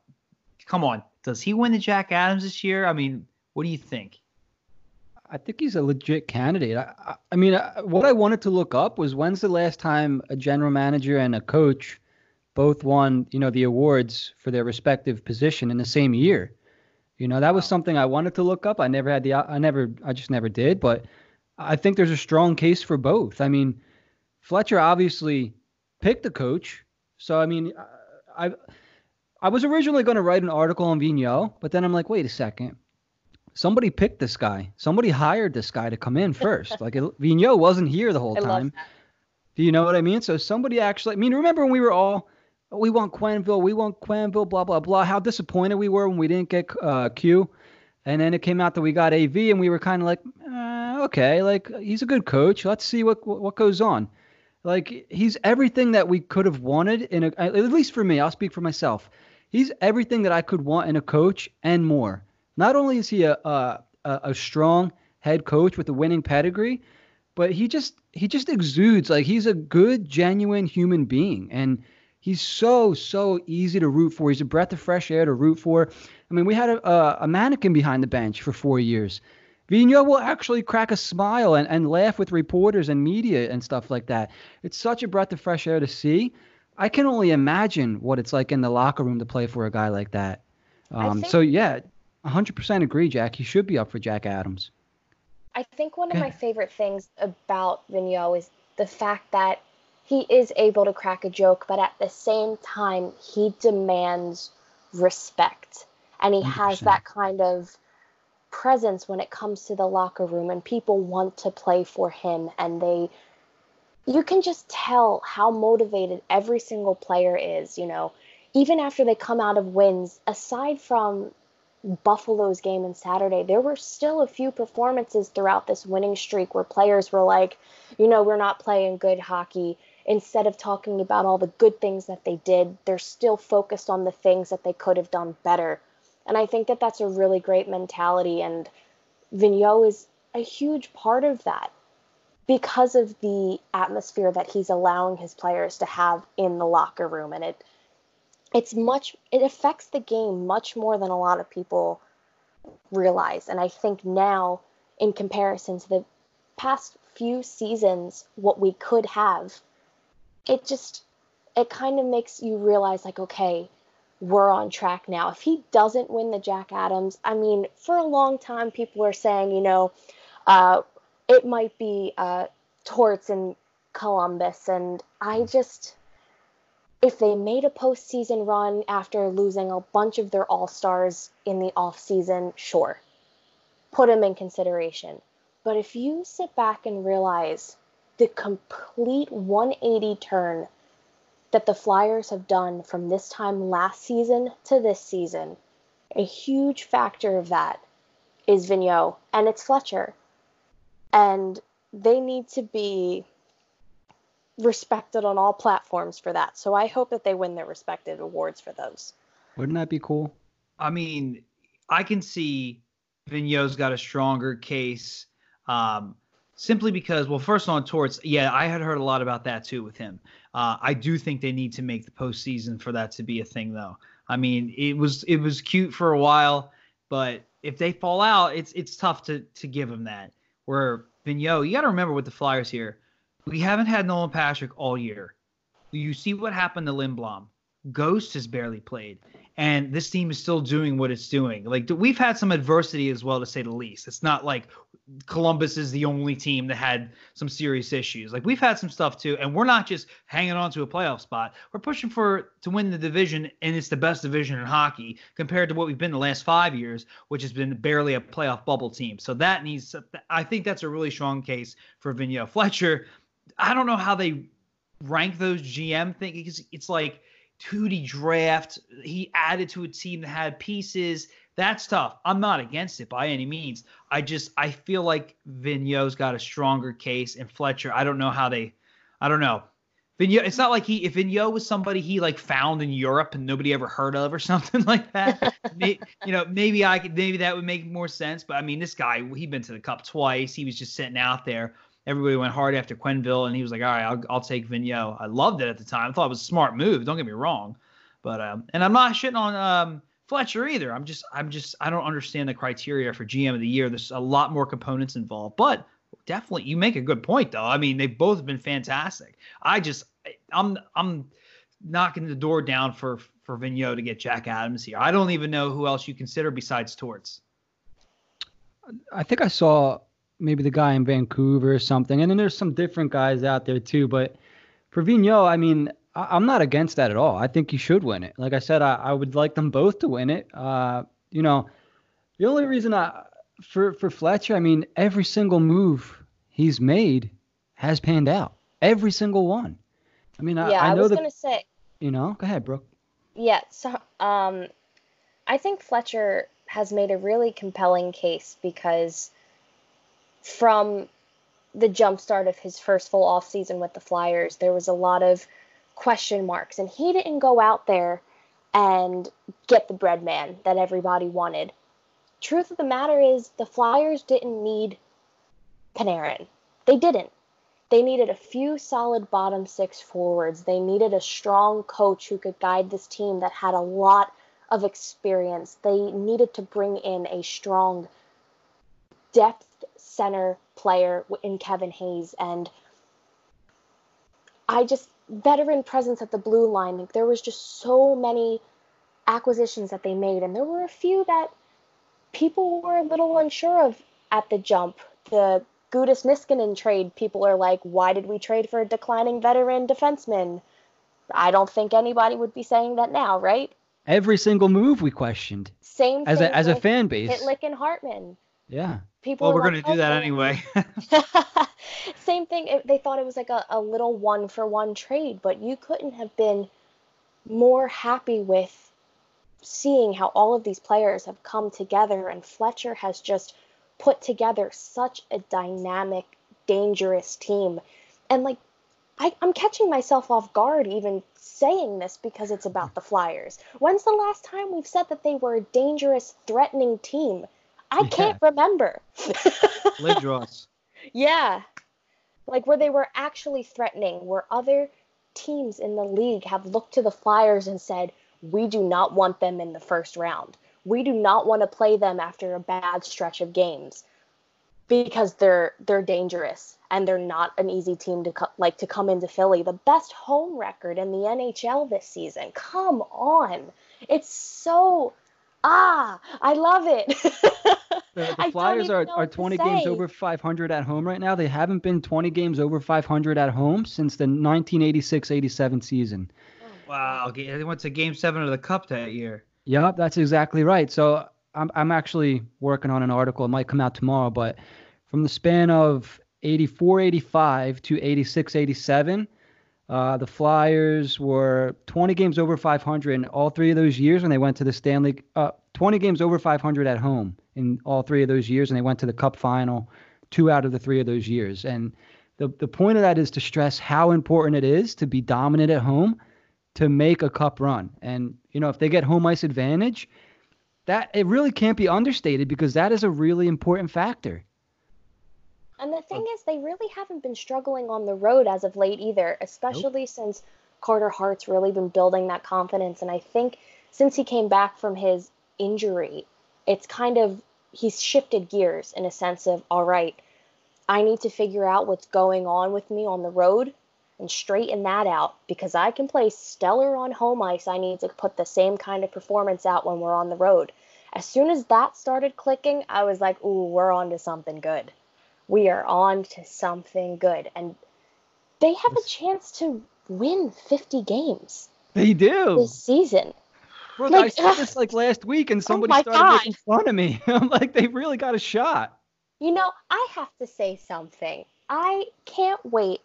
[SPEAKER 2] come on, does he win the Jack Adams this year? I mean, what do you think?
[SPEAKER 1] I think he's a legit candidate. I, I, I mean, I, what I wanted to look up was when's the last time a general manager and a coach both won, you know, the awards for their respective position in the same year. You know, that was something I wanted to look up. I never had the, I never, I just never did. But I think there's a strong case for both. I mean, Fletcher obviously picked the coach, so I mean, I, I was originally going to write an article on Vigneault, but then I'm like, wait a second somebody picked this guy. Somebody hired this guy to come in first. like Vigneault wasn't here the whole
[SPEAKER 3] I
[SPEAKER 1] time. Do you know what I mean? So somebody actually. I mean, remember when we were all, we want Quenneville, we want Quenneville, blah blah blah. How disappointed we were when we didn't get uh, Q, and then it came out that we got AV, and we were kind of like, uh, okay, like he's a good coach. Let's see what what goes on. Like he's everything that we could have wanted in a. At least for me, I'll speak for myself. He's everything that I could want in a coach and more. Not only is he a, a a strong head coach with a winning pedigree, but he just he just exudes like he's a good, genuine human being, and He's so so easy to root for. He's a breath of fresh air to root for. I mean, we had a, a, a mannequin behind the bench for four years. Vigneault will actually crack a smile and, and laugh with reporters and media and stuff like that. It's such a breath of fresh air to see. I can only imagine what it's like in the locker room to play for a guy like that. Um, think, so yeah, 100% agree, Jack. He should be up for Jack Adams.
[SPEAKER 3] I think one of my favorite things about Vigneault is the fact that he is able to crack a joke, but at the same time, he demands respect. And he 100%. has that kind of presence when it comes to the locker room, and people want to play for him. And they, you can just tell how motivated every single player is, you know, even after they come out of wins, aside from Buffalo's game on Saturday, there were still a few performances throughout this winning streak where players were like, you know, we're not playing good hockey instead of talking about all the good things that they did, they're still focused on the things that they could have done better. And I think that that's a really great mentality. And Vigneault is a huge part of that because of the atmosphere that he's allowing his players to have in the locker room. And it, it's much, it affects the game much more than a lot of people realize. And I think now, in comparison to the past few seasons, what we could have it just it kind of makes you realize like okay we're on track now. If he doesn't win the jack adams i mean for a long time people were saying you know uh, it might be uh, torts in columbus. And i just if they made a postseason run after losing a bunch of their all-stars in the offseason sure put them in consideration. But if you sit back and realize the complete 180 turn that the Flyers have done from this time last season to this season, a huge factor of that is Vigneault and it's Fletcher. And they need to be respected on all platforms for that. So I hope that they win their respected awards for those.
[SPEAKER 1] Wouldn't that be cool?
[SPEAKER 2] I mean, I can see Vigneault's got a stronger case. Um, simply because, well, first on Torts, yeah, I had heard a lot about that too with him. Uh, I do think they need to make the postseason for that to be a thing, though. I mean, it was it was cute for a while, but if they fall out, it's it's tough to to give them that. Where Vigneault, you got to remember with the Flyers here, we haven't had Nolan Patrick all year. You see what happened to Lindblom. Ghost has barely played and this team is still doing what it's doing. Like we've had some adversity as well, to say the least. It's not like Columbus is the only team that had some serious issues. Like we've had some stuff too, and we're not just hanging on to a playoff spot. We're pushing for to win the division, and it's the best division in hockey compared to what we've been the last five years, which has been barely a playoff bubble team. So that needs. I think that's a really strong case for Vigneault. Fletcher, I don't know how they rank those GM things it's like Tootie draft. He added to a team that had pieces. That's tough. I'm not against it by any means. I just I feel like Vigneault's got a stronger case, and Fletcher. I don't know how they. I don't know. Vigneault. It's not like he if Vigneault was somebody he like found in Europe and nobody ever heard of or something like that. you know, maybe I could maybe that would make more sense. But I mean, this guy he'd been to the Cup twice. He was just sitting out there everybody went hard after Quenneville, and he was like, all right, I'll, I'll take Vigneault. I loved it at the time. I thought it was a smart move. Don't get me wrong, but um, and I'm not shitting on um, Fletcher either. I'm just I'm just I don't understand the criteria for GM of the year. There's a lot more components involved, but definitely you make a good point though. I mean, they've both been fantastic. I just I'm I'm knocking the door down for for Vigneault to get Jack Adams here. I don't even know who else you consider besides Torts.
[SPEAKER 1] I think I saw maybe the guy in Vancouver or something. And then there's some different guys out there too. But for Vigneault, I mean, I, am not against that at all. I think he should win it. Like I said, I, I would like them both to win it. Uh, you know, the only reason I for for Fletcher, I mean, every single move he's made has panned out. Every single one. I mean,
[SPEAKER 3] yeah,
[SPEAKER 1] I,
[SPEAKER 3] I,
[SPEAKER 1] I
[SPEAKER 3] was
[SPEAKER 1] that,
[SPEAKER 3] gonna say.
[SPEAKER 1] You know, go ahead, Brooke.
[SPEAKER 3] Yeah. So, um, I think Fletcher has made a really compelling case because from the jumpstart of his first full off season with the Flyers, there was a lot of question marks, and he didn't go out there and get the bread man that everybody wanted. Truth of the matter is, the Flyers didn't need Panarin. They didn't. They needed a few solid bottom six forwards. They needed a strong coach who could guide this team that had a lot of experience. They needed to bring in a strong depth center player in Kevin Hayes. And I just, veteran presence at the blue line, like, there was just so many acquisitions that they made. And there were a few that people were a little unsure of at the jump. The Gudas Niskanen trade, people are like, why did we trade for a declining veteran defenseman? I don't think anybody would be saying that now, right?
[SPEAKER 1] Every single move we questioned.
[SPEAKER 3] Same
[SPEAKER 1] as a as a fan base.
[SPEAKER 3] Pitlick and Hartman.
[SPEAKER 1] Yeah.
[SPEAKER 2] People. Well, we're like, gonna do that anyway.
[SPEAKER 3] Same thing. They thought it was like a, a little one for one trade, but you couldn't have been more happy with seeing how all of these players have come together, and Fletcher has just put together such a dynamic, dangerous team. And like, I, I'm catching myself off guard even saying this because it's about the Flyers. When's the last time we've said that they were a dangerous, threatening team? I yeah. can't remember.
[SPEAKER 2] Lindros.
[SPEAKER 3] Yeah. Like where they were actually threatening, where other teams in the league have looked to the Flyers and said, we do not want them in the first round we do not want to play them after a bad stretch of games because they're they're dangerous and they're not an easy team to co- like to come into Philly. The best home record in the NHL this season. Come on. It's so ah, I love it.
[SPEAKER 1] the, the Flyers are, are 20 games over 500 at home right now. They haven't been 20 games over 500 at home since the 1986-87 season.
[SPEAKER 2] Wow, they went to game 7 of the cup that year.
[SPEAKER 1] Yep, that's exactly right. So I'm I'm actually working on an article. It might come out tomorrow, but from the span of 84, 85 to 86, 87, uh, the Flyers were 20 games over 500 in all three of those years, when they went to the Stanley. Uh, 20 games over 500 at home in all three of those years, and they went to the Cup final two out of the three of those years. And the the point of that is to stress how important it is to be dominant at home to make a cup run. And, you know, if they get home ice advantage, that it really can't be understated because that is a really important factor.
[SPEAKER 3] And the thing oh. is, they really haven't been struggling on the road as of late either, especially nope. since Carter Hart's really been building that confidence. And I think since he came back from his injury, it's kind of he's shifted gears in a sense of, all right, I need to figure out what's going on with me on the road and straighten that out because I can play stellar on home ice. I need to put the same kind of performance out when we're on the road. As soon as that started clicking, I was like, ooh, we're on to something good. We are on to something good. And they have a chance to win 50 games.
[SPEAKER 1] They do.
[SPEAKER 3] This season.
[SPEAKER 1] Bro, like, I said this like last week and oh somebody oh started God. making fun of me. I'm like, they really got a shot.
[SPEAKER 3] You know, I have to say something. I can't wait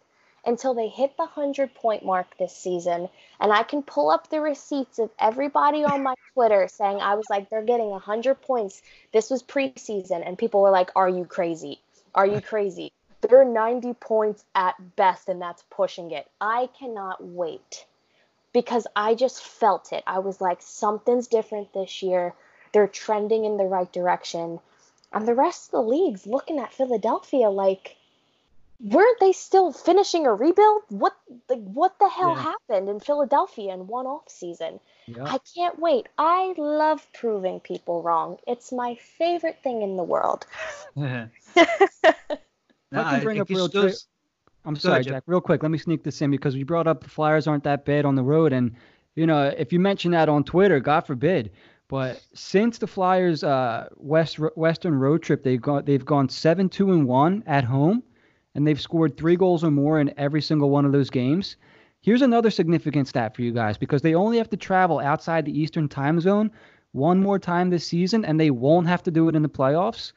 [SPEAKER 3] until they hit the 100 point mark this season. And I can pull up the receipts of everybody on my Twitter saying I was like, they're getting 100 points. This was preseason. And people were like, are you crazy? Are you crazy? They're 90 points at best, and that's pushing it. I cannot wait because I just felt it. I was like, something's different this year. They're trending in the right direction. And the rest of the league's looking at Philadelphia like, weren't they still finishing a rebuild? What like what the hell yeah. happened in Philadelphia in one off season? Yep. I can't wait. I love proving people wrong. It's my favorite thing in the world.
[SPEAKER 1] no, I can bring I up real quick. I'm sorry, ahead, Jack. Real quick, let me sneak this in because we brought up the Flyers aren't that bad on the road, and you know if you mention that on Twitter, God forbid. But since the Flyers' uh, west Western road trip, they've gone they've gone seven two and one at home and they've scored three goals or more in every single one of those games. Here's another significant stat for you guys because they only have to travel outside the Eastern time zone one more time this season, and they won't have to do it in the playoffs.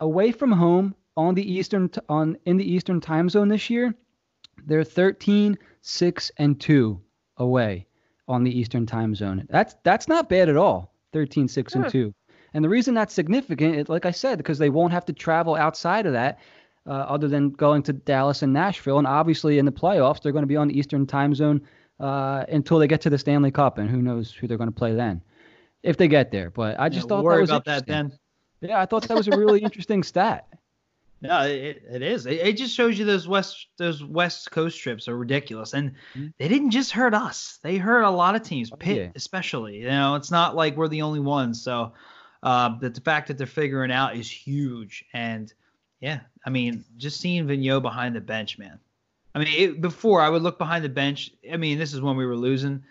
[SPEAKER 1] Away from home on the Eastern on in the Eastern time zone this year, they're 13, 6, and 2 away on the Eastern time zone. That's that's not bad at all. 13, 6, and 2. And the reason that's significant, is, like I said, because they won't have to travel outside of that uh, other than going to Dallas and Nashville. And obviously, in the playoffs, they're going to be on the Eastern time zone uh, until they get to the Stanley Cup, and who knows who they're going to play then, if they get there. But I just yeah, thought that was
[SPEAKER 2] about that then.
[SPEAKER 1] Yeah, I thought that was a really interesting stat.
[SPEAKER 2] No, it, it is. It, it, just shows you those west those West Coast trips are ridiculous, and mm-hmm. they didn't just hurt us. They hurt a lot of teams, oh, Pitt yeah. especially. You know, it's not like we're the only ones. So, uh, that the fact that they're figuring out is huge. And yeah, I mean, just seeing Vigneault behind the bench, man. I mean, it, before I would look behind the bench. I mean, this is when we were losing,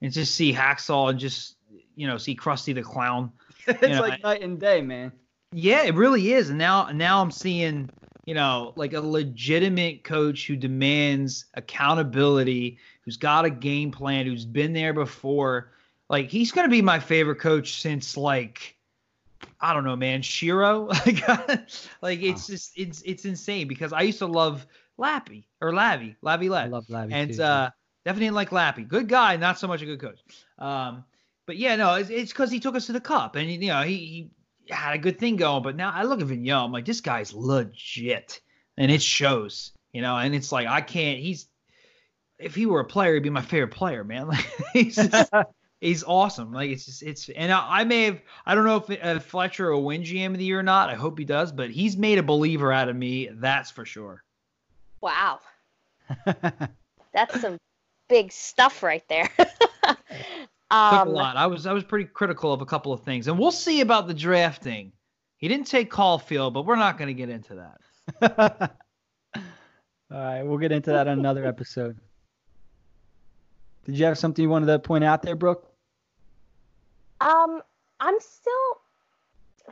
[SPEAKER 2] and just see Hacksaw and just you know see Krusty the Clown.
[SPEAKER 1] it's know, like night and day, man.
[SPEAKER 2] Yeah, it really is. And now now I'm seeing, you know, like a legitimate coach who demands accountability, who's got a game plan, who's been there before. Like he's gonna be my favorite coach since like I don't know, man, Shiro. like, like it's just it's it's insane because I used to love Lappy or Lavi, Lavi Lav. I
[SPEAKER 1] love Lavi
[SPEAKER 2] and
[SPEAKER 1] too,
[SPEAKER 2] uh, definitely like Lappy. Good guy, not so much a good coach. Um, but yeah, no, it's because he took us to the cup, and you know he, he had a good thing going. But now I look at Vigneault, I'm like, this guy's legit, and it shows, you know. And it's like I can't. He's if he were a player, he'd be my favorite player, man. Like he's just, he's awesome. Like it's just it's and I, I may have I don't know if uh, Fletcher will win GM of the year or not. I hope he does, but he's made a believer out of me. That's for sure.
[SPEAKER 3] Wow, that's some big stuff right there.
[SPEAKER 2] Um, Took a um, lot. I was I was pretty critical of a couple of things, and we'll see about the drafting. He didn't take Caulfield, but we're not going to get into that.
[SPEAKER 1] All right, we'll get into that on another episode. Did you have something you wanted to point out there, Brooke?
[SPEAKER 3] Um, I'm still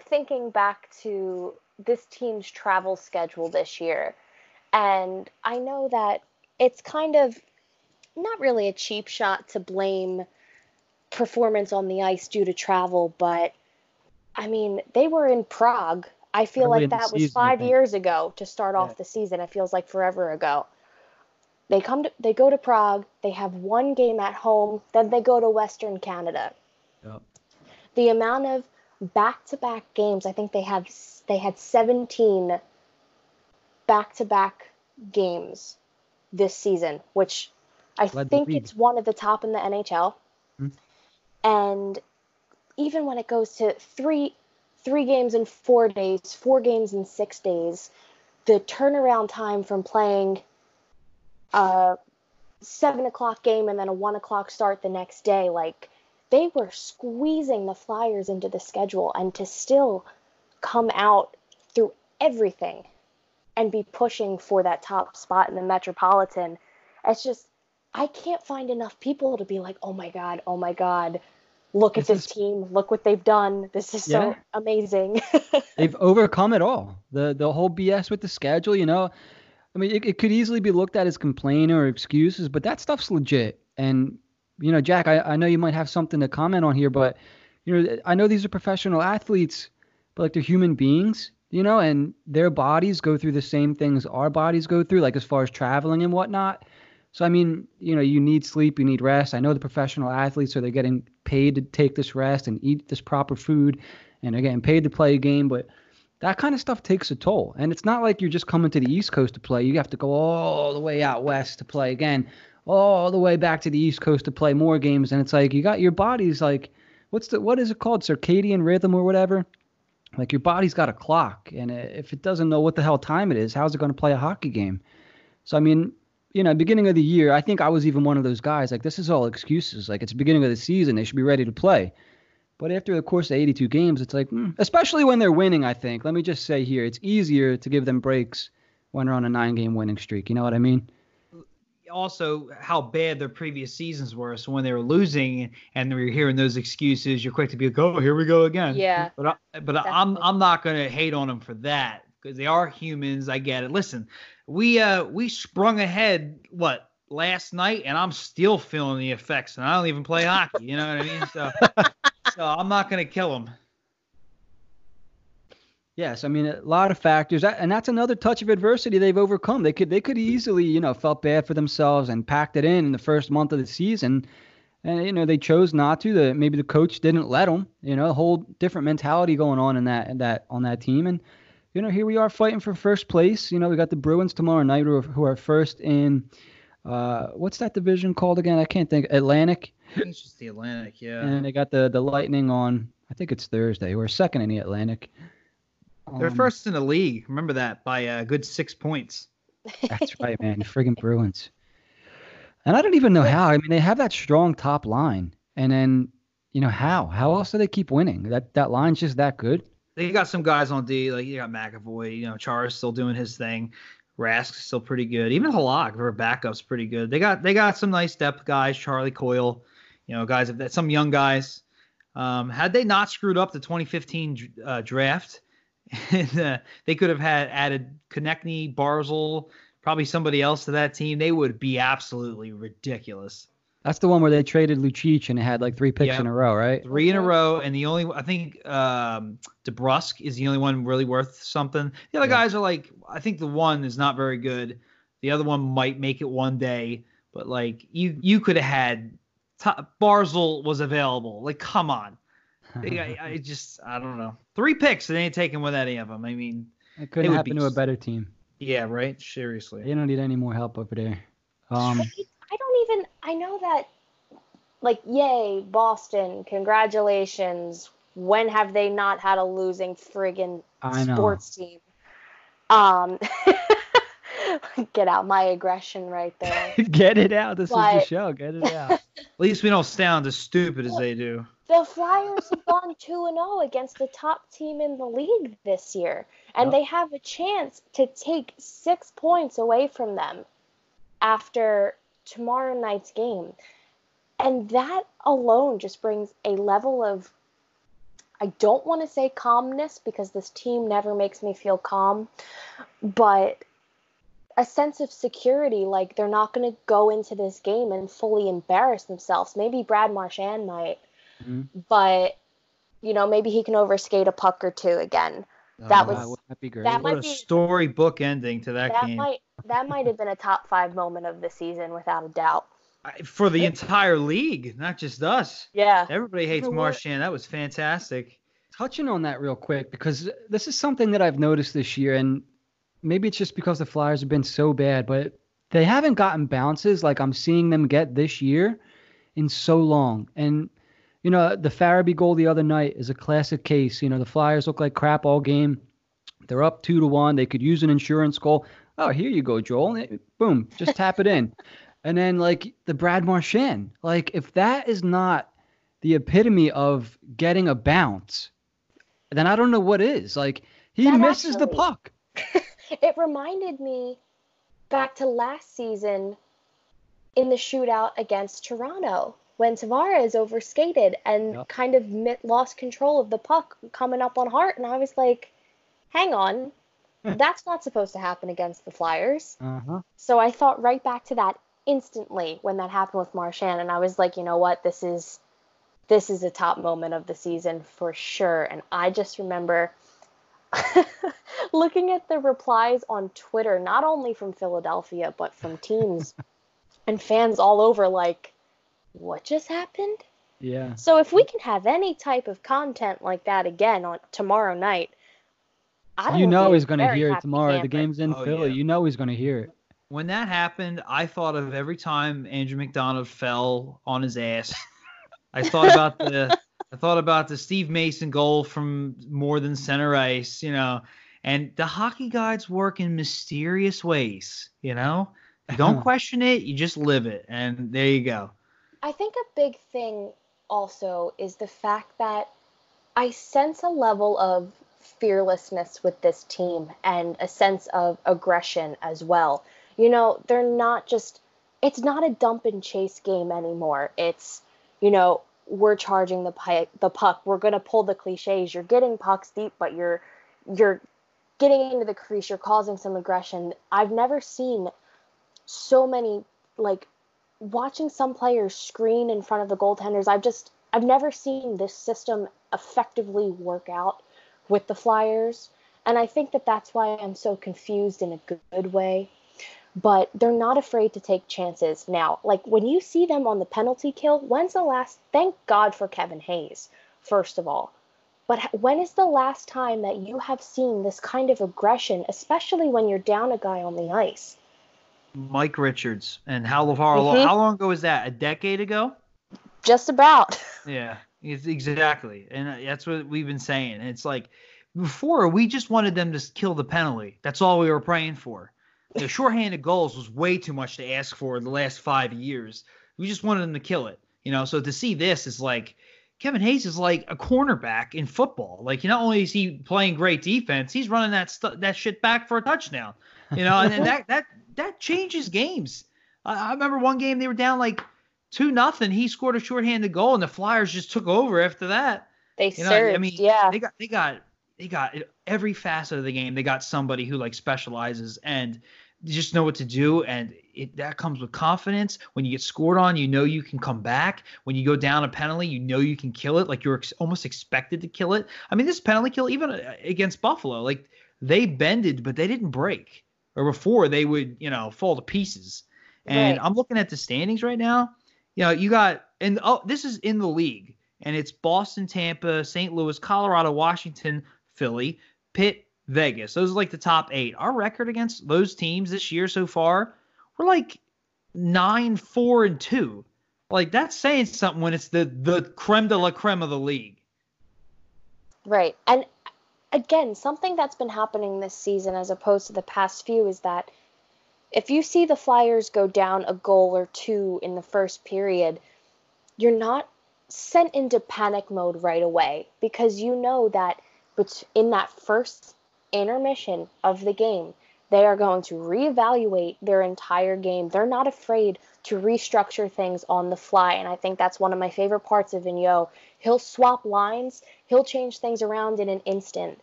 [SPEAKER 3] thinking back to this team's travel schedule this year, and I know that it's kind of not really a cheap shot to blame performance on the ice due to travel, but I mean, they were in Prague. I feel Early like that was season, five years ago to start yeah. off the season. It feels like forever ago. They come to, they go to Prague. They have one game at home. Then they go to Western Canada. Yep. The amount of back-to-back games, I think they have they had 17 back-to-back games this season, which I Led think it's one of the top in the NHL. Mm-hmm. And even when it goes to three three games in four days, four games in six days, the turnaround time from playing a seven o'clock game and then a one o'clock start the next day, like they were squeezing the Flyers into the schedule and to still come out through everything and be pushing for that top spot in the Metropolitan. It's just I can't find enough people to be like, oh my God, oh my God, look this at this is, team, look what they've done. This is yeah. so amazing.
[SPEAKER 1] they've overcome it all. The the whole BS with the schedule, you know. I mean, it, it could easily be looked at as complaint or excuses, but that stuff's legit. And, you know, Jack, I, I know you might have something to comment on here, but, you know, I know these are professional athletes, but like they're human beings, you know, and their bodies go through the same things our bodies go through, like as far as traveling and whatnot. So I mean, you know, you need sleep, you need rest. I know the professional athletes are they're getting paid to take this rest and eat this proper food, and they're getting paid to play a game, but that kind of stuff takes a toll. And it's not like you're just coming to the East Coast to play. You have to go all the way out west to play again, all the way back to the East Coast to play more games. And it's like you got your body's like, what's the what is it called, circadian rhythm or whatever? Like your body's got a clock, and if it doesn't know what the hell time it is, how's it going to play a hockey game? So I mean, you know, beginning of the year, I think I was even one of those guys. Like, this is all excuses. Like, it's beginning of the season; they should be ready to play. But after the course of 82 games, it's like, mm, especially when they're winning. I think. Let me just say here, it's easier to give them breaks when they're on a nine-game winning streak. You know what I mean?
[SPEAKER 2] Also, how bad their previous seasons were. So when they were losing and we were hearing those excuses, you're quick to be like, "Oh, here we go again."
[SPEAKER 3] Yeah.
[SPEAKER 2] But I, but I'm I'm not gonna hate on them for that because they are humans. I get it. Listen, we uh we sprung ahead what last night and I'm still feeling the effects and I don't even play hockey, you know what I mean? So so I'm not going to kill them.
[SPEAKER 1] Yes, I mean a lot of factors, and that's another touch of adversity they've overcome. They could they could easily, you know, felt bad for themselves and packed it in in the first month of the season, and you know they chose not to. The maybe the coach didn't let them. You know, a whole different mentality going on in that in that on that team, and you know, here we are fighting for first place. You know, we got the Bruins tomorrow night who are, who are first in uh, what's that division called again? I can't think. Atlantic.
[SPEAKER 2] it's just the Atlantic, yeah.
[SPEAKER 1] And they got the the Lightning on. I think it's Thursday. We're second in the Atlantic.
[SPEAKER 2] They're
[SPEAKER 1] Um,
[SPEAKER 2] first in the league. Remember that by a good six points.
[SPEAKER 1] That's right, man. The friggin' Bruins. And I don't even know how. I mean, they have that strong top line, and then you know how? How else do they keep winning? That that line's just that good.
[SPEAKER 2] They got some guys on D, like you got McAvoy. You know, Char's still doing his thing. Rask's still pretty good. Even Halak, their backup's pretty good. They got they got some nice depth guys. Charlie Coyle, you know, guys that some young guys. Um, had they not screwed up the 2015 uh, draft, and, uh, they could have had added Konechny, Barzal, probably somebody else to that team. They would be absolutely ridiculous.
[SPEAKER 1] That's the one where they traded Lucic and had like three picks
[SPEAKER 2] Yeah.
[SPEAKER 1] in a row, right?
[SPEAKER 2] Three in a row, and the only I think um, DeBrusk is the only one really worth something. The other
[SPEAKER 1] Yeah.
[SPEAKER 2] guys are like I think the one is not very good. The other one might make it one day, but like you you could have had t- Barzal was available. Like come on, I, I just I don't know. Three picks, they ain't taking with any of them. I mean,
[SPEAKER 1] it couldn't
[SPEAKER 2] would
[SPEAKER 1] happen
[SPEAKER 2] be
[SPEAKER 1] to a better team.
[SPEAKER 2] yeah, right. Seriously.
[SPEAKER 1] They don't need any more help over there. Um,
[SPEAKER 3] I don't even. I know that. Like, yay, Boston! Congratulations. When have they not had a losing friggin'
[SPEAKER 1] I know.
[SPEAKER 3] sports team? Um, get out my aggression right there.
[SPEAKER 1] get it out. This is the show. Get it out.
[SPEAKER 2] At least we don't sound as stupid as they do.
[SPEAKER 3] The Flyers have gone 2 and 0 against the top team in the league this year, and they have a chance to take 6 points away from them after tomorrow night's game. And that alone just brings a level of I don't want to say calmness because this team never makes me feel calm, but a sense of security like they're not going to go into this game and fully embarrass themselves. Maybe Brad Marchand might,
[SPEAKER 1] Mhm.
[SPEAKER 3] but you know, maybe he can overskate a puck or two again. That
[SPEAKER 2] Uh,
[SPEAKER 3] was-
[SPEAKER 1] wouldn't that be great?
[SPEAKER 3] that
[SPEAKER 2] what
[SPEAKER 3] might
[SPEAKER 2] a
[SPEAKER 3] be-
[SPEAKER 2] storybook ending to that,
[SPEAKER 3] That
[SPEAKER 2] game.
[SPEAKER 3] might that might have been a top 5 moment of the season without a doubt.
[SPEAKER 2] For the entire league, not just us.
[SPEAKER 3] Yeah.
[SPEAKER 2] Everybody hates
[SPEAKER 1] know what?
[SPEAKER 2] That was fantastic.
[SPEAKER 1] touching on that real quick because this is something that I've noticed this year, and maybe it's just because the Flyers have been so bad, but they haven't gotten bounces like I'm seeing them get this year in so long. And you know, the Farabee goal the other night is a classic case. You know, the Flyers look like crap all game. They're up two to one. They could use an insurance goal. Oh, here you go, Joel. And Boom, just tap it in. And then like the Brad Marchand, like if that is not the epitome of getting a bounce, then I don't know what is. Like he
[SPEAKER 3] That
[SPEAKER 1] misses the puck.
[SPEAKER 3] It reminded me back to last season in the shootout against Toronto when Tavares overskated and
[SPEAKER 1] Yep.
[SPEAKER 3] kind of mi- lost control of the puck coming up on Hart, and I was like, "Hang on, that's not supposed to happen against the Flyers."
[SPEAKER 1] Uh huh.
[SPEAKER 3] So I thought right back to that instantly when that happened with Marchand, and I was like, you know what, this is this is a top moment of the season for sure. And I just remember looking at the replies on Twitter, not only from Philadelphia but from teams and fans all over, like, what just happened?
[SPEAKER 1] Yeah.
[SPEAKER 3] So if we can have any type of content like that again on tomorrow night, I
[SPEAKER 1] don't
[SPEAKER 3] You
[SPEAKER 1] know he's going to hear it
[SPEAKER 3] happy
[SPEAKER 1] tomorrow. The game's in
[SPEAKER 2] Oh,
[SPEAKER 1] Philly.
[SPEAKER 2] yeah.
[SPEAKER 1] You know he's going to hear it.
[SPEAKER 2] When that happened, I thought of every time Andrew MacDonald fell on his ass. I thought about the I thought about the Steve Mason goal from more than center ice, you know. And the hockey gods work in mysterious ways, you know. You don't question it, you just live it, and there you go.
[SPEAKER 3] I think a big thing also is the fact that I sense a level of fearlessness with this team and a sense of aggression as well. You know, they're not just it's not a dump and chase game anymore. It's, you know, we're charging the the puck. We're going to pull the clichés. You're getting pucks deep, but you're you're getting into the crease. You're causing some aggression. I've never seen so many like watching some players screen in front of the goaltenders, I've just I've never seen this system effectively work out with the Flyers, and I think that that's why I'm so confused in a good way. But they're not afraid to take chances now. Like when you see them on the penalty kill, when's the last? Thank God for Kevin Hayes, first of all. But when is the last time that you have seen this kind of aggression, especially when you're down a guy on the ice?
[SPEAKER 2] Mike Richards and how far
[SPEAKER 3] Mhm.
[SPEAKER 2] how long ago was that? A decade ago?
[SPEAKER 3] Just about.
[SPEAKER 2] Yeah, exactly, and uh, that's what we've been saying. It's like before we just wanted them to kill the penalty. That's all we were praying for. The shorthanded goals was way too much to ask for in the last five years. We just wanted them to kill it. You know, so to see this is like Kevin Hayes is like a cornerback in football. Like, not only is he playing great defense, he's running that that shit back for a touchdown. You know, and, and that that that changes games. I, I remember one game they were down like two nothing. He scored a shorthanded goal, and the Flyers just took over after that.
[SPEAKER 3] They
[SPEAKER 2] You know,
[SPEAKER 3] served,
[SPEAKER 2] I mean,
[SPEAKER 3] yeah.
[SPEAKER 2] they got they got they got every facet of the game. They got somebody who like specializes and just know what to do, and it that comes with confidence. When you get scored on, you know you can come back. When you go down a penalty, you know you can kill it. Like you're ex- almost expected to kill it. I mean, this penalty kill even uh, against Buffalo, like they bended, but they didn't break. Or before they would, you know, fall to pieces. And
[SPEAKER 3] Right.
[SPEAKER 2] I'm looking at the standings right now. You know, you got and oh, this is in the league, and it's Boston, Tampa, St. Louis, Colorado, Washington, Philly, Pitt, Vegas. Those are like the top eight. Our record against those teams this year so far, we're like nine, four, and two. Like that's saying something when it's the the creme de la creme of the league.
[SPEAKER 3] Right. And again, something that's been happening this season as opposed to the past few is that if you see the Flyers go down a goal or two in the first period, you're not sent into panic mode right away because you know that in that first intermission of the game, they are going to reevaluate their entire game. They're not afraid to restructure things on the fly. And I think that's one of my favorite parts of Vigneault. He'll swap lines, he'll change things around in an instant.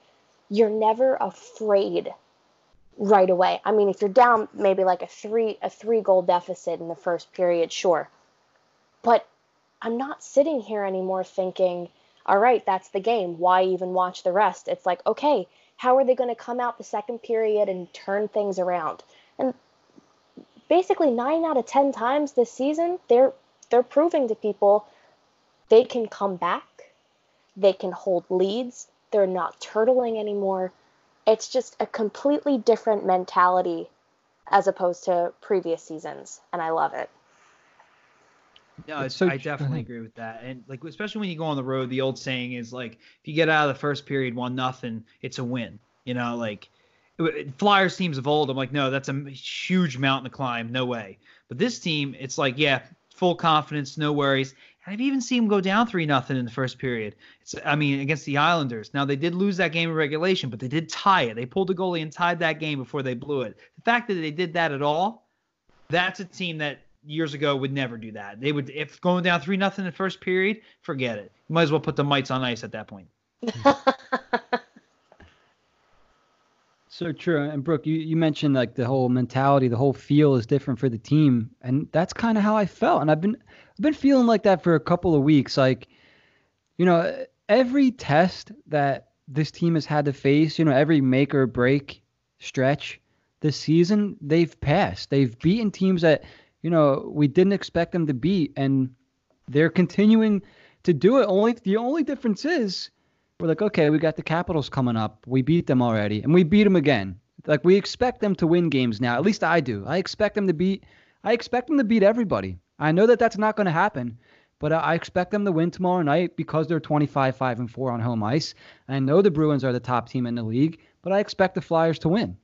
[SPEAKER 3] You're never afraid right away. I mean, if you're down maybe like a three a three goal deficit in the first period, sure. But I'm not sitting here anymore thinking, all right, that's the game. Why even watch the rest? It's like, okay, how are they going to come out the second period and turn things around? And basically 9 out of 10 times this season, they're they're proving to people they can come back. They can hold leads. They're not turtling anymore. It's just a completely different mentality as opposed to previous seasons, and I love it.
[SPEAKER 2] No,
[SPEAKER 1] It's
[SPEAKER 2] it's,
[SPEAKER 1] so
[SPEAKER 2] I definitely agree with that. And like especially when you go on the road, the old saying is like if you get out of the first period one nothing, it's a win. You know, like it- Flyers teams of old, I'm like, no, that's a huge mountain to climb. No way. But this team, it's like, yeah, full confidence, no worries. And I've even seen them go down three nothing in the first period. It's I mean, against the Islanders. Now they did lose that game in regulation, but they did tie it. They pulled the goalie and tied that game before they blew it. The fact that they did that at all, that's a team that years ago would never do that. They would if going down three nothing in the first period, forget it. You might as well put the mites on ice at that point.
[SPEAKER 1] So true. And Brooke, you, you mentioned like the whole mentality, the whole feel is different for the team. And that's kind of how I felt. And I've been I've been feeling like that for a couple of weeks. Like, you know, every test that this team has had to face, you know, every make or break stretch this season, they've passed. They've beaten teams that, you know, we didn't expect them to beat. And they're continuing to do it. Only the only difference is we're like, okay, we got the Capitals coming up. We beat them already, and we beat them again. Like we expect them to win games now. At least I do. I expect them to beat. I expect them to beat everybody. I know that that's not going to happen, but I expect them to win tomorrow night because they're 25, 5, and 4 on home ice. I know the Bruins are the top team in the league, but I expect the Flyers to win.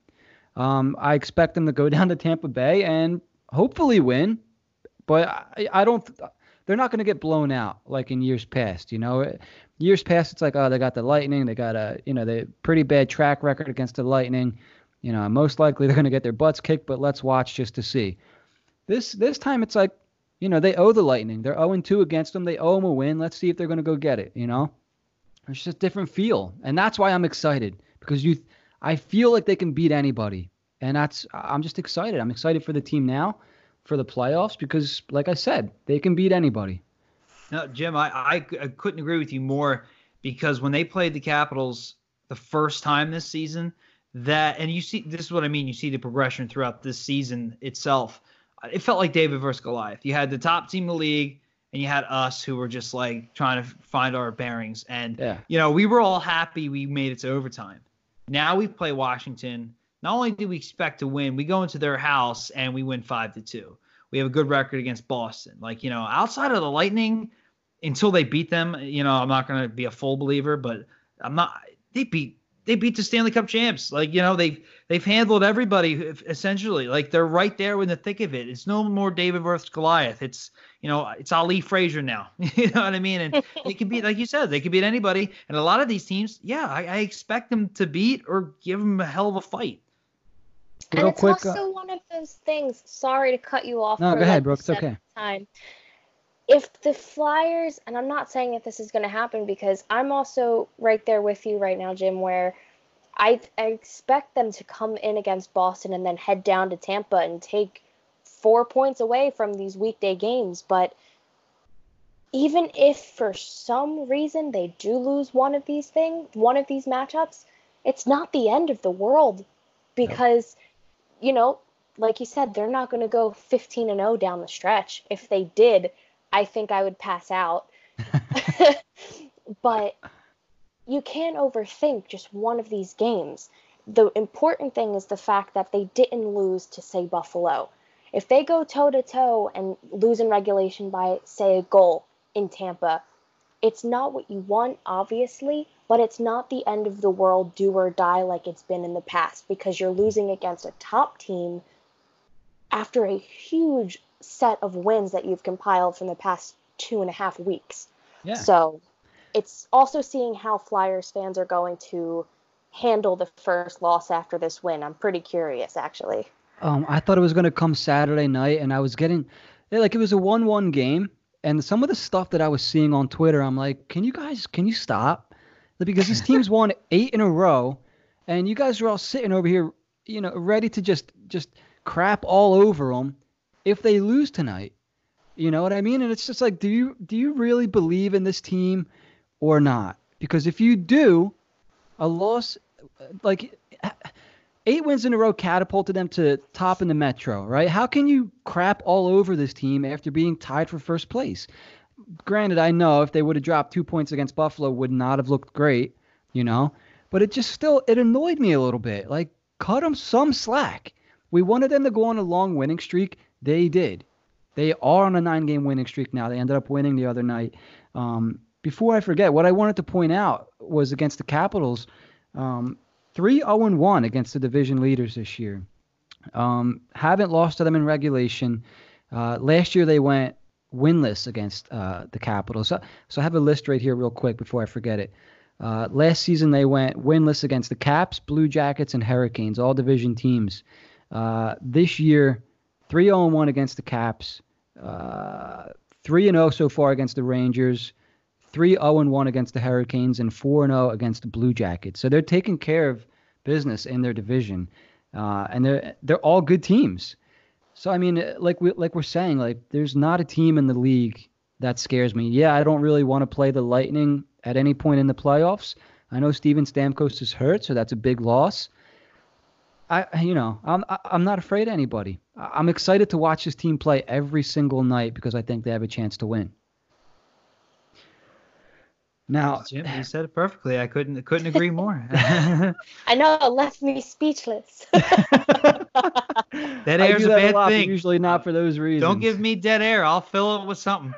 [SPEAKER 1] Um, I expect them to go down to Tampa Bay and hopefully win, but I, I don't. They're not going to get blown out like in years past. You know, years past it's like, oh, they got the Lightning, they got a, you know, the pretty bad track record against the Lightning. You know, most likely they're going to get their butts kicked, but let's watch just to see. This this time it's like, you know, they owe the Lightning. They're 0 2 against them. They owe them a win. Let's see if they're going to go get it. You know, it's just a different feel, and that's why I'm excited because you, I feel like they can beat anybody, and that's I'm just excited. I'm excited for the team now, for the playoffs because, like I said, they can beat anybody.
[SPEAKER 2] No, Jim, I, I, I couldn't agree with you more because when they played the Capitals the first time this season, that and you see this is what I mean. You see the progression throughout this season itself. It felt like David versus Goliath. You had the top team in the league, and you had us who were just like trying to find our bearings. And
[SPEAKER 1] Yeah.
[SPEAKER 2] you know, we were all happy we made it to overtime. Now we play Washington. Not only do we expect to win, we go into their house and we win five to two. We have a good record against Boston. Like you know, outside of the Lightning, until they beat them, you know, I'm not going to be a full believer, but I'm not. They beat they beat the Stanley Cup champs. Like, you know, they've they've handled everybody essentially. Like they're right there in the thick of it. It's no more David versus Goliath. It's you know, it's Ali Frazier now. you know what I mean? And they could beat, like you said, they could beat anybody. And a lot of these teams, yeah, I, I expect them to beat or give them a hell of a fight.
[SPEAKER 3] And Real it's quick, also uh, one of those things. Sorry to cut you off.
[SPEAKER 1] No, go ahead, Brooks. Okay.
[SPEAKER 3] Time if the Flyers, and I'm not saying that this is going to happen because I'm also right there with you right now, Jim, where I, I expect them to come in against Boston and then head down to Tampa and take four points away from these weekday games. But even if for some reason they do lose one of these things, one of these matchups, it's not the end of the world because. You know, like you said, they're not going to go 15 and 0 down the stretch. If they did, I think I would pass out. but you can't overthink just one of these games. The important thing is the fact that they didn't lose to, say, Buffalo. If they go toe to toe and lose in regulation by, say, a goal in Tampa, it's not what you want, obviously, but it's not the end of the world, do or die like it's been in the past because you're losing against a top team after a huge set of wins that you've compiled from the past two and a half weeks. Yeah. So it's also seeing how Flyers fans are going to handle the first loss after this win. I'm pretty curious, actually.
[SPEAKER 1] Um, I thought it was going to come Saturday night, and I was getting like it was a one-one game, and some of the stuff that I was seeing on Twitter, I'm like, can you guys, can you stop? Because this team's won eight in a row, and you guys are all sitting over here, you know, ready to just just crap all over them if they lose tonight. You know what I mean? And it's just like, do you do you really believe in this team or not? Because if you do, a loss like eight wins in a row catapulted them to top in the Metro, right? How can you crap all over this team after being tied for first place? Granted, I know if they would have dropped two points against Buffalo, would not have looked great, you know. But it just still it annoyed me a little bit. Like, cut them some slack. We wanted them to go on a long winning streak. They did. They are on a nine game winning streak now. They ended up winning the other night. Um, before I forget, what I wanted to point out was against the Capitals, um, 3 0 1 against the division leaders this year. Um, haven't lost to them in regulation. Uh, last year they went winless against uh, the Capitals. So, so I have a list right here, real quick, before I forget it. Uh, last season they went winless against the Caps, Blue Jackets, and Hurricanes, all division teams. Uh, this year, 3 0 1 against the Caps, uh, 3 0 so far against the Rangers, 3 0 1 against the Hurricanes, and 4 0 against the Blue Jackets. So they're taking care of business in their division, uh, and they're they're all good teams. So I mean, uh, like we like we're saying, like there's not a team in the league that scares me. Yeah, I don't really want to play the Lightning at any point in the playoffs. I know Steven Stamkos is hurt, so that's a big loss. I, you know, I'm I'm not afraid of anybody. I'm excited to watch this team play every single night because I think they have a chance to win. Now,
[SPEAKER 2] Jim, you said it perfectly. I couldn't couldn't agree more.
[SPEAKER 3] I know, it left me speechless.
[SPEAKER 2] dead air is a bad a thing.
[SPEAKER 1] Usually not for those reasons.
[SPEAKER 2] Don't give me dead air. I'll fill it with something.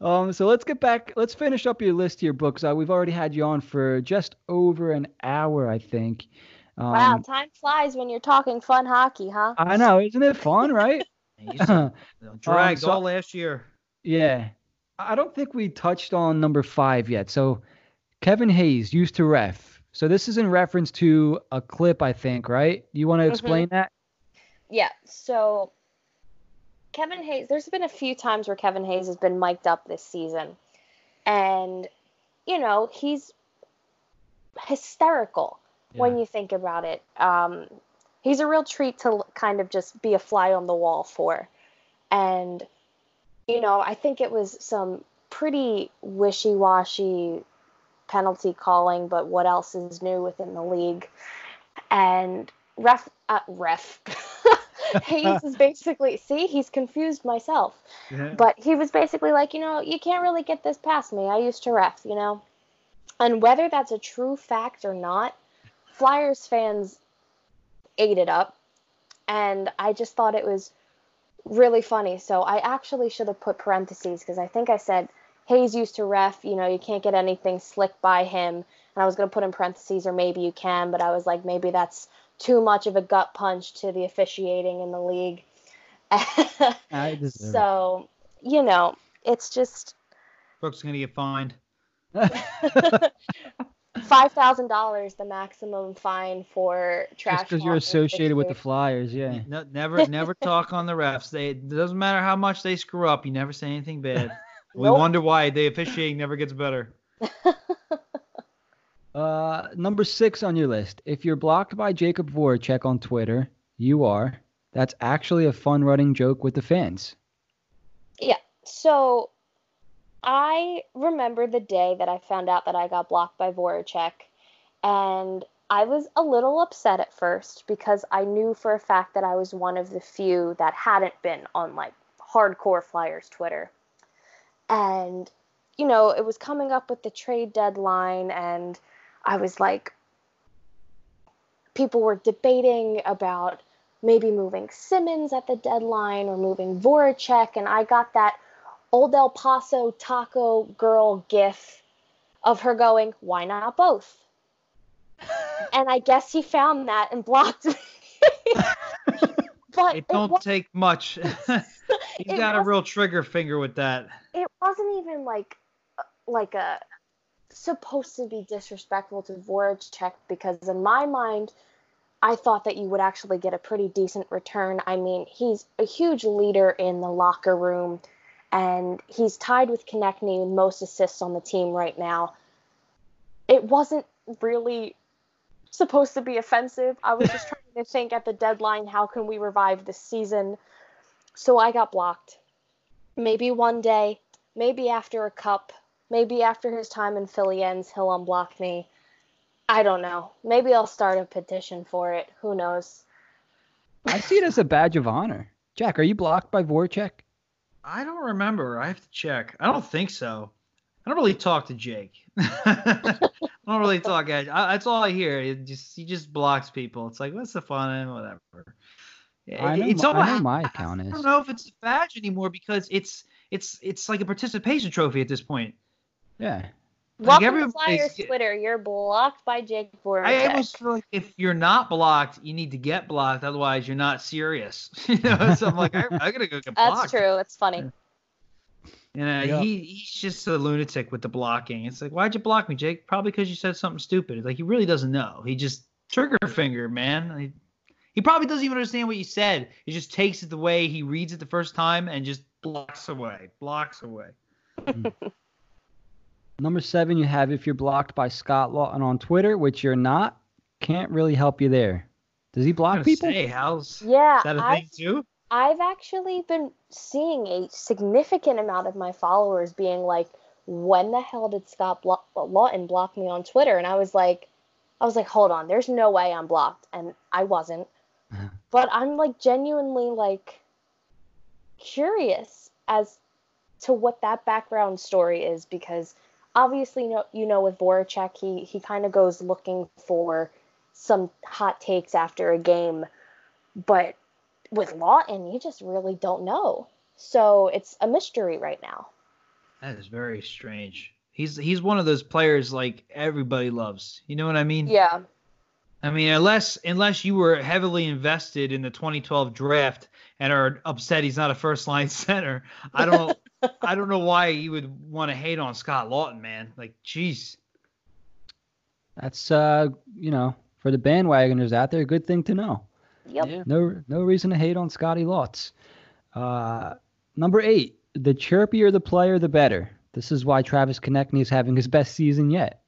[SPEAKER 1] Um, so let's get back. Let's finish up your list here, Brooks. Uh, we've already had you on for just over an hour, I think.
[SPEAKER 3] Um, wow, time flies when you're talking fun hockey, huh?
[SPEAKER 1] I know, isn't it fun, right?
[SPEAKER 2] dragged um, so, all last year.
[SPEAKER 1] Yeah, I don't think we touched on number five yet. So Kevin Hayes used to ref. So this is in reference to a clip, I think, right? You want to mm-hmm. explain mm-hmm. that?
[SPEAKER 3] Yeah. So Kevin Hayes, there's been a few times where Kevin Hayes has been mic'd up this season. And, you know, he's hysterical yeah. when you think about it. Um, he's a real treat to kind of just be a fly on the wall for. And, you know, I think it was some pretty wishy washy penalty calling, but what else is new within the league? And ref, uh, ref. Hayes is basically see he's confused myself, yeah. but he was basically like, you know, you can't really get this past me. I used to ref, you know, and whether that's a true fact or not, Flyers fans ate it up, and I just thought it was really funny. So I actually should have put parentheses because I think I said Hayes used to ref. You know, you can't get anything slick by him And I was going to put in parentheses, or maybe you can, but I was like, maybe that's too much of a gut punch to the officiating in the league. so, you know, it's just.
[SPEAKER 2] Brooke's going to get fined.
[SPEAKER 3] Five thousand dollars, the maximum fine for trash.
[SPEAKER 1] Just because you're associated with the Flyers, yeah.
[SPEAKER 2] No, never, never talk on the refs. They it doesn't matter how much they screw up. You never say anything bad. We nope. wonder why the officiating never gets better.
[SPEAKER 1] uh, number six on your list. If you're blocked by Jakub Voracek on Twitter, you are. That's actually a fun running joke with the fans.
[SPEAKER 3] Yeah. So I remember the day that I found out that I got blocked by Voracek, and I was a little upset at first because I knew for a fact that I was one of the few that hadn't been on like hardcore Flyers Twitter. And, you know, it was coming up with the trade deadline, and I was like, people were debating about maybe moving Simmonds at the deadline or moving Voracek, and I got that Old El Paso taco girl gif of her going, why not both? and I guess he found that and blocked me.
[SPEAKER 2] but it don't it take much. He's got a real trigger finger with that.
[SPEAKER 3] It wasn't even like uh, like a supposed to be disrespectful to Voracek because in my mind I thought that you would actually get a pretty decent return. I mean, he's a huge leader in the locker room and he's tied with Konecny with most assists on the team right now. It wasn't really supposed to be offensive. I was just trying to think at the deadline, how can we revive this season? So I got blocked. Maybe one day, maybe after a cup, maybe after his time in Philly ends, he'll unblock me. I don't know. Maybe I'll start a petition for it. Who knows?
[SPEAKER 1] I see it as a badge of honor. Jack, are you blocked by Voracek?
[SPEAKER 2] I don't remember. I have to check. I don't think so. I don't really talk to Jake. I don't really talk. I, that's all I hear. It just he just blocks people. It's like what's the fun? and Whatever.
[SPEAKER 1] I know, it's all, I know my account is.
[SPEAKER 2] I don't know if it's a badge anymore because it's it's it's like a participation trophy at this point.
[SPEAKER 1] Yeah.
[SPEAKER 3] Like Welcome to Flyers Twitter. You're blocked by Jake Voracek.
[SPEAKER 2] I almost feel like if you're not blocked, you need to get blocked. Otherwise, you're not serious. you know, so I'm like, I, I gotta go get blocked.
[SPEAKER 3] That's true. It's funny.
[SPEAKER 2] And uh, he he's just a lunatic with the blocking. It's like, why'd you block me, Jake? Probably because you said something stupid. Like he really doesn't know. He just trigger finger, man. He, he probably doesn't even understand what you said. He just takes it the way he reads it the first time and just blocks away, blocks away.
[SPEAKER 1] Number seven, you have if you're blocked by Scott Laughton on Twitter, which you're not, can't really help you there. Does he block people?
[SPEAKER 2] Say, how's
[SPEAKER 3] yeah,
[SPEAKER 2] is that a I've, thing too?
[SPEAKER 3] I've actually been seeing a significant amount of my followers being like, "When the hell did Scott Blo- Laughton block me on Twitter?" And I was like, I was like, "Hold on, there's no way I'm blocked," and I wasn't. but I'm like genuinely like curious as to what that background story is because obviously you know, you know with Voracek he he kind of goes looking for some hot takes after a game, but with Laughton, you just really don't know. So it's a mystery right now.
[SPEAKER 2] That is very strange. He's he's one of those players like everybody loves. You know what I mean?
[SPEAKER 3] Yeah.
[SPEAKER 2] I mean, unless unless you were heavily invested in the 2012 draft and are upset he's not a first line center, I don't I don't know why you would want to hate on Scott Laughton, man. Like, jeez.
[SPEAKER 1] That's uh, you know, for the bandwagoners out there, a good thing to know.
[SPEAKER 3] Yep. Yeah.
[SPEAKER 1] No no reason to hate on Scotty Lots. Uh, number eight, the chirpier the player, the better. This is why Travis Konecny is having his best season yet.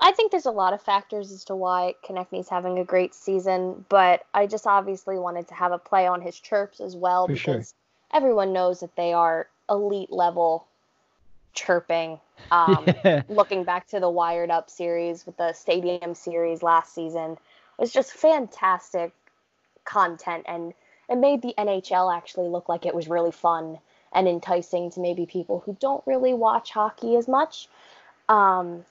[SPEAKER 3] I think there's a lot of factors as to why Konecny's having a great season, but I just obviously wanted to have a play on his chirps as well
[SPEAKER 1] For
[SPEAKER 3] because
[SPEAKER 1] sure.
[SPEAKER 3] everyone knows that they are elite level chirping. Um, yeah. Looking back to the Wired Up series with the Stadium series last season, it was just fantastic content, and it made the NHL actually look like it was really fun and enticing to maybe people who don't really watch hockey as much. Um,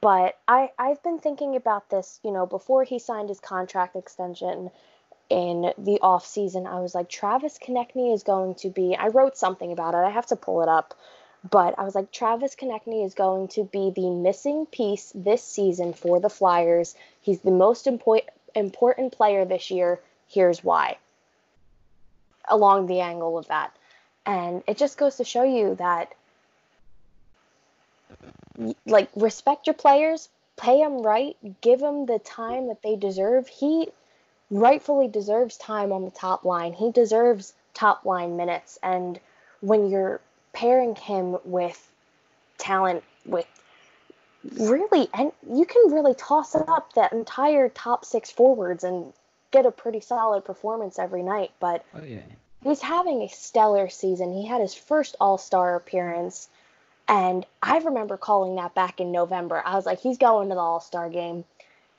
[SPEAKER 3] but I I've been thinking about this, you know, before he signed his contract extension in the off season. I was like, Travis Konecny is going to be. I wrote something about it. I have to pull it up. But I was like, Travis Konecny is going to be the missing piece this season for the Flyers. He's the most impo- important player this year. Here's why. Along the angle of that. And it just goes to show you that, like, respect your players, pay them right, give them the time that they deserve. He rightfully deserves time on the top line. He deserves top line minutes. And when you're pairing him with talent, with really, and you can really toss up that entire top six forwards and get a pretty solid performance every night. But
[SPEAKER 1] oh, yeah.
[SPEAKER 3] he's having a stellar season. He had his first All Star appearance. And I remember calling that back in November. I was like, he's going to the All Star game.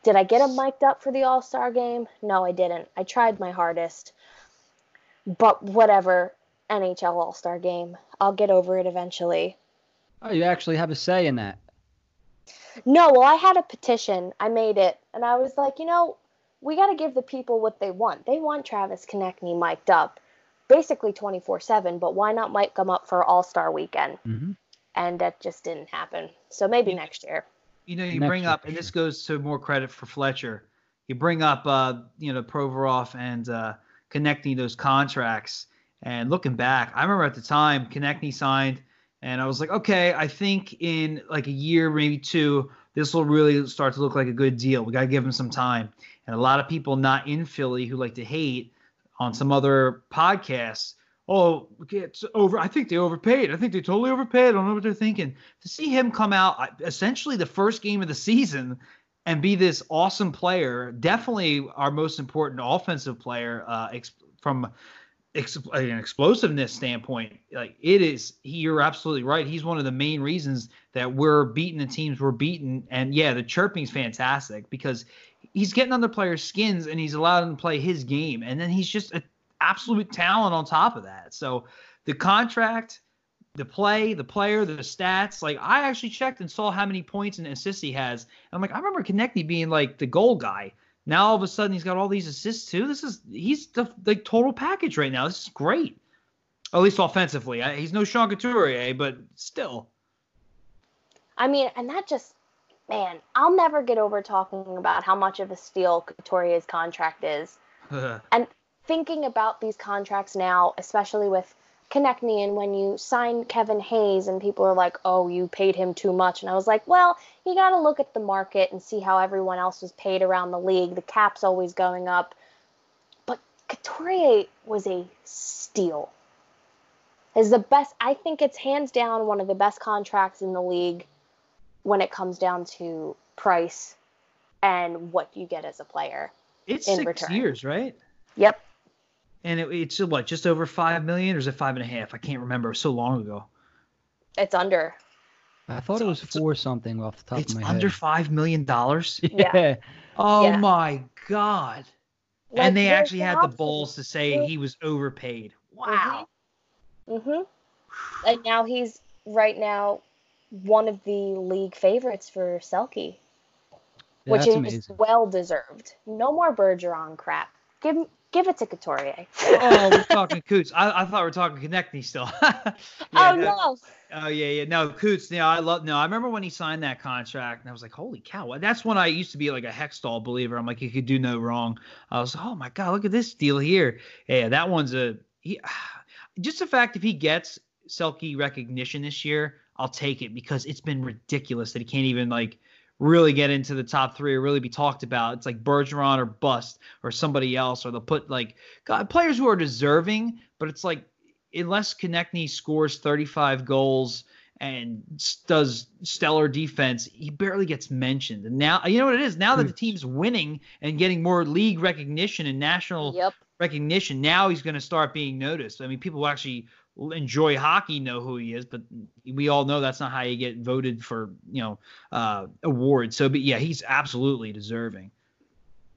[SPEAKER 3] Did I get him mic'd up for the All Star game? No, I didn't. I tried my hardest. But whatever, NHL All Star game. I'll get over it eventually.
[SPEAKER 1] Oh, you actually have a say in that.
[SPEAKER 3] No, well, I had a petition. I made it. And I was like, you know, we got to give the people what they want. They want Travis Konecny mic'd up basically 24 7, but why not mic him up for All Star weekend?
[SPEAKER 1] Mm-hmm.
[SPEAKER 3] And that just didn't happen. So maybe next year.
[SPEAKER 2] You know, you
[SPEAKER 1] Next
[SPEAKER 2] bring up, and this goes to more credit for Fletcher. You bring up, uh, you know, Provorov and uh, connecting those contracts. And looking back, I remember at the time Konecny signed, and I was like, okay, I think in like a year, maybe two, this will really start to look like a good deal. We got to give him some time. And a lot of people not in Philly who like to hate on some other podcasts. Oh, it's over. I think they overpaid. I think they totally overpaid. I don't know what they're thinking. To see him come out essentially the first game of the season and be this awesome player, definitely our most important offensive player uh, ex- from ex- an explosiveness standpoint. Like it is, he, you're absolutely right. He's one of the main reasons that we're beating the teams we're beating. And yeah, the chirping's fantastic because he's getting under players' skins and he's allowed them to play his game. And then he's just an absolute talent on top of that. So the contract, the play, the player, the stats. Like I actually checked and saw how many points and assists he has. And I'm like, I remember Konecny being like the goal guy. Now all of a sudden he's got all these assists too. This is he's the like total package right now. This is great. At least offensively. I, he's no Sean Couturier, but still.
[SPEAKER 3] I mean, and that just, man, I'll never get over talking about how much of a steal Couturier's contract is. Thinking about these contracts now, especially with Konecny, and when you sign Kevin Hayes, and people are like, "Oh, you paid him too much," and I was like, "Well, you got to look at the market and see how everyone else was paid around the league. The cap's always going up, but Couturier was a steal. Is the best. I think it's hands down one of the best contracts in the league when it comes down to price and what you get as a player.
[SPEAKER 2] It's
[SPEAKER 3] In
[SPEAKER 2] six
[SPEAKER 3] return.
[SPEAKER 2] years, right?
[SPEAKER 3] Yep.
[SPEAKER 2] And it, it's what, just over five million, or is it five and a half? I can't remember. It was so long ago.
[SPEAKER 3] It's under.
[SPEAKER 1] I thought it was four something off the top
[SPEAKER 2] it's
[SPEAKER 1] of my head.
[SPEAKER 2] It's under
[SPEAKER 1] head.
[SPEAKER 2] five million dollars.
[SPEAKER 1] Yeah.
[SPEAKER 2] Oh
[SPEAKER 3] Yeah.
[SPEAKER 2] my god!
[SPEAKER 3] Like,
[SPEAKER 2] and they actually had the balls to say he was overpaid. Wow.
[SPEAKER 3] Mhm. And now he's right now one of the league favorites for Selke,
[SPEAKER 1] Yeah,
[SPEAKER 3] which is
[SPEAKER 1] amazing.
[SPEAKER 3] well deserved. No more Bergeron crap. Give give it to Couturier.
[SPEAKER 2] oh, we're talking Coots. I, I thought we were talking Konecny still. Yeah,
[SPEAKER 3] oh
[SPEAKER 2] no-. Oh yeah, yeah. No, Coots. No, I love. No, I remember when he signed that contract, and I was like, "Holy cow!" That's when I used to be like a Hextall believer. I'm like, he could do no wrong. I was, like, oh my god, look at this deal here. Yeah, that one's a he. Just the fact if he gets Selke recognition this year, I'll take it because it's been ridiculous that he can't even like really get into the top three or really be talked about. It's like Bergeron or bust or somebody else, or they'll put like God, players who are deserving, but it's like unless Konecny scores 35 goals and does stellar defense, he barely gets mentioned. And now, you know what it is? Now that the
[SPEAKER 1] hmm.
[SPEAKER 2] team's winning and getting more league recognition and national
[SPEAKER 3] Yep.
[SPEAKER 2] recognition, now he's going to start being noticed. I mean, people actually enjoy hockey know who he is, but we all know that's not how you get voted for, you know, uh, awards. So, but yeah, he's absolutely deserving.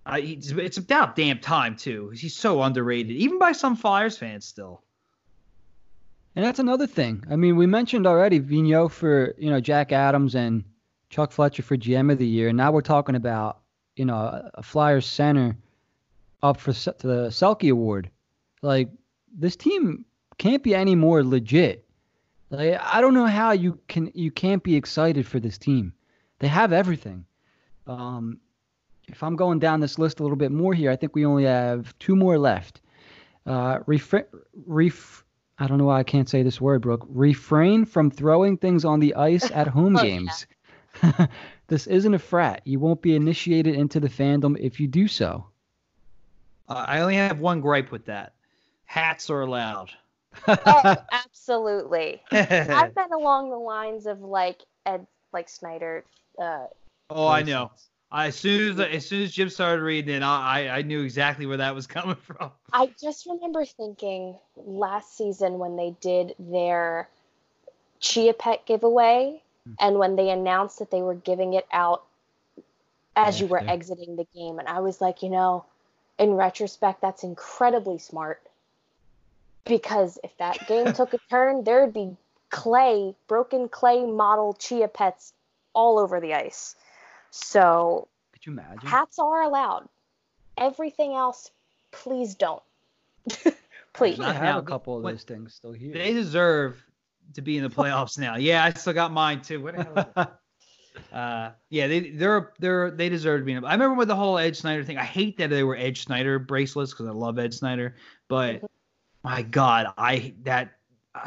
[SPEAKER 2] Uh, it's, it's about damn time too. He's so underrated, even by some Flyers fans still.
[SPEAKER 1] And that's another thing. I mean, we mentioned already Vigneault for, you know, Jack Adams and Chuck Fletcher for GM of the year. And now we're talking about, you know, a, a Flyers center up for to the Selke Award. Like, this team can't be any more legit. Like, I don't know how you can you can't be excited for this team. They have everything. Um, if I'm going down this list a little bit more here, I think we only have two more left. Uh, refra- ref- I don't know why I can't say this word, Brooke. Refrain from throwing things on the ice at home
[SPEAKER 3] Oh,
[SPEAKER 1] games. this isn't a frat. You won't be initiated into the fandom if you do so.
[SPEAKER 2] Uh, I only have one gripe with that. Hats are allowed.
[SPEAKER 3] Oh, absolutely. I've been along the lines of like Ed, like Snider. Uh,
[SPEAKER 2] oh, I know. I, as soon as as soon as Jim started reading it, I I knew exactly where that was coming from.
[SPEAKER 3] I just remember thinking last season when they did their Chia Pet giveaway, and when they announced that they were giving it out as you were exiting the game, and I was like, you know, in retrospect, that's incredibly smart. Because if that game took a turn, there would be clay, broken clay model Chia Pets all over the ice. So
[SPEAKER 1] Could you imagine?
[SPEAKER 3] hats are allowed. Everything else, please don't. please.
[SPEAKER 1] I have a couple of those things still here.
[SPEAKER 2] They deserve to be in the playoffs now. Yeah, I still got mine too. What the hell? Uh, yeah, they they're they're they deserve to be in. I remember with the whole Ed Snider thing. I hate that they were Ed Snider bracelets because I love Ed Snider. But my God, I that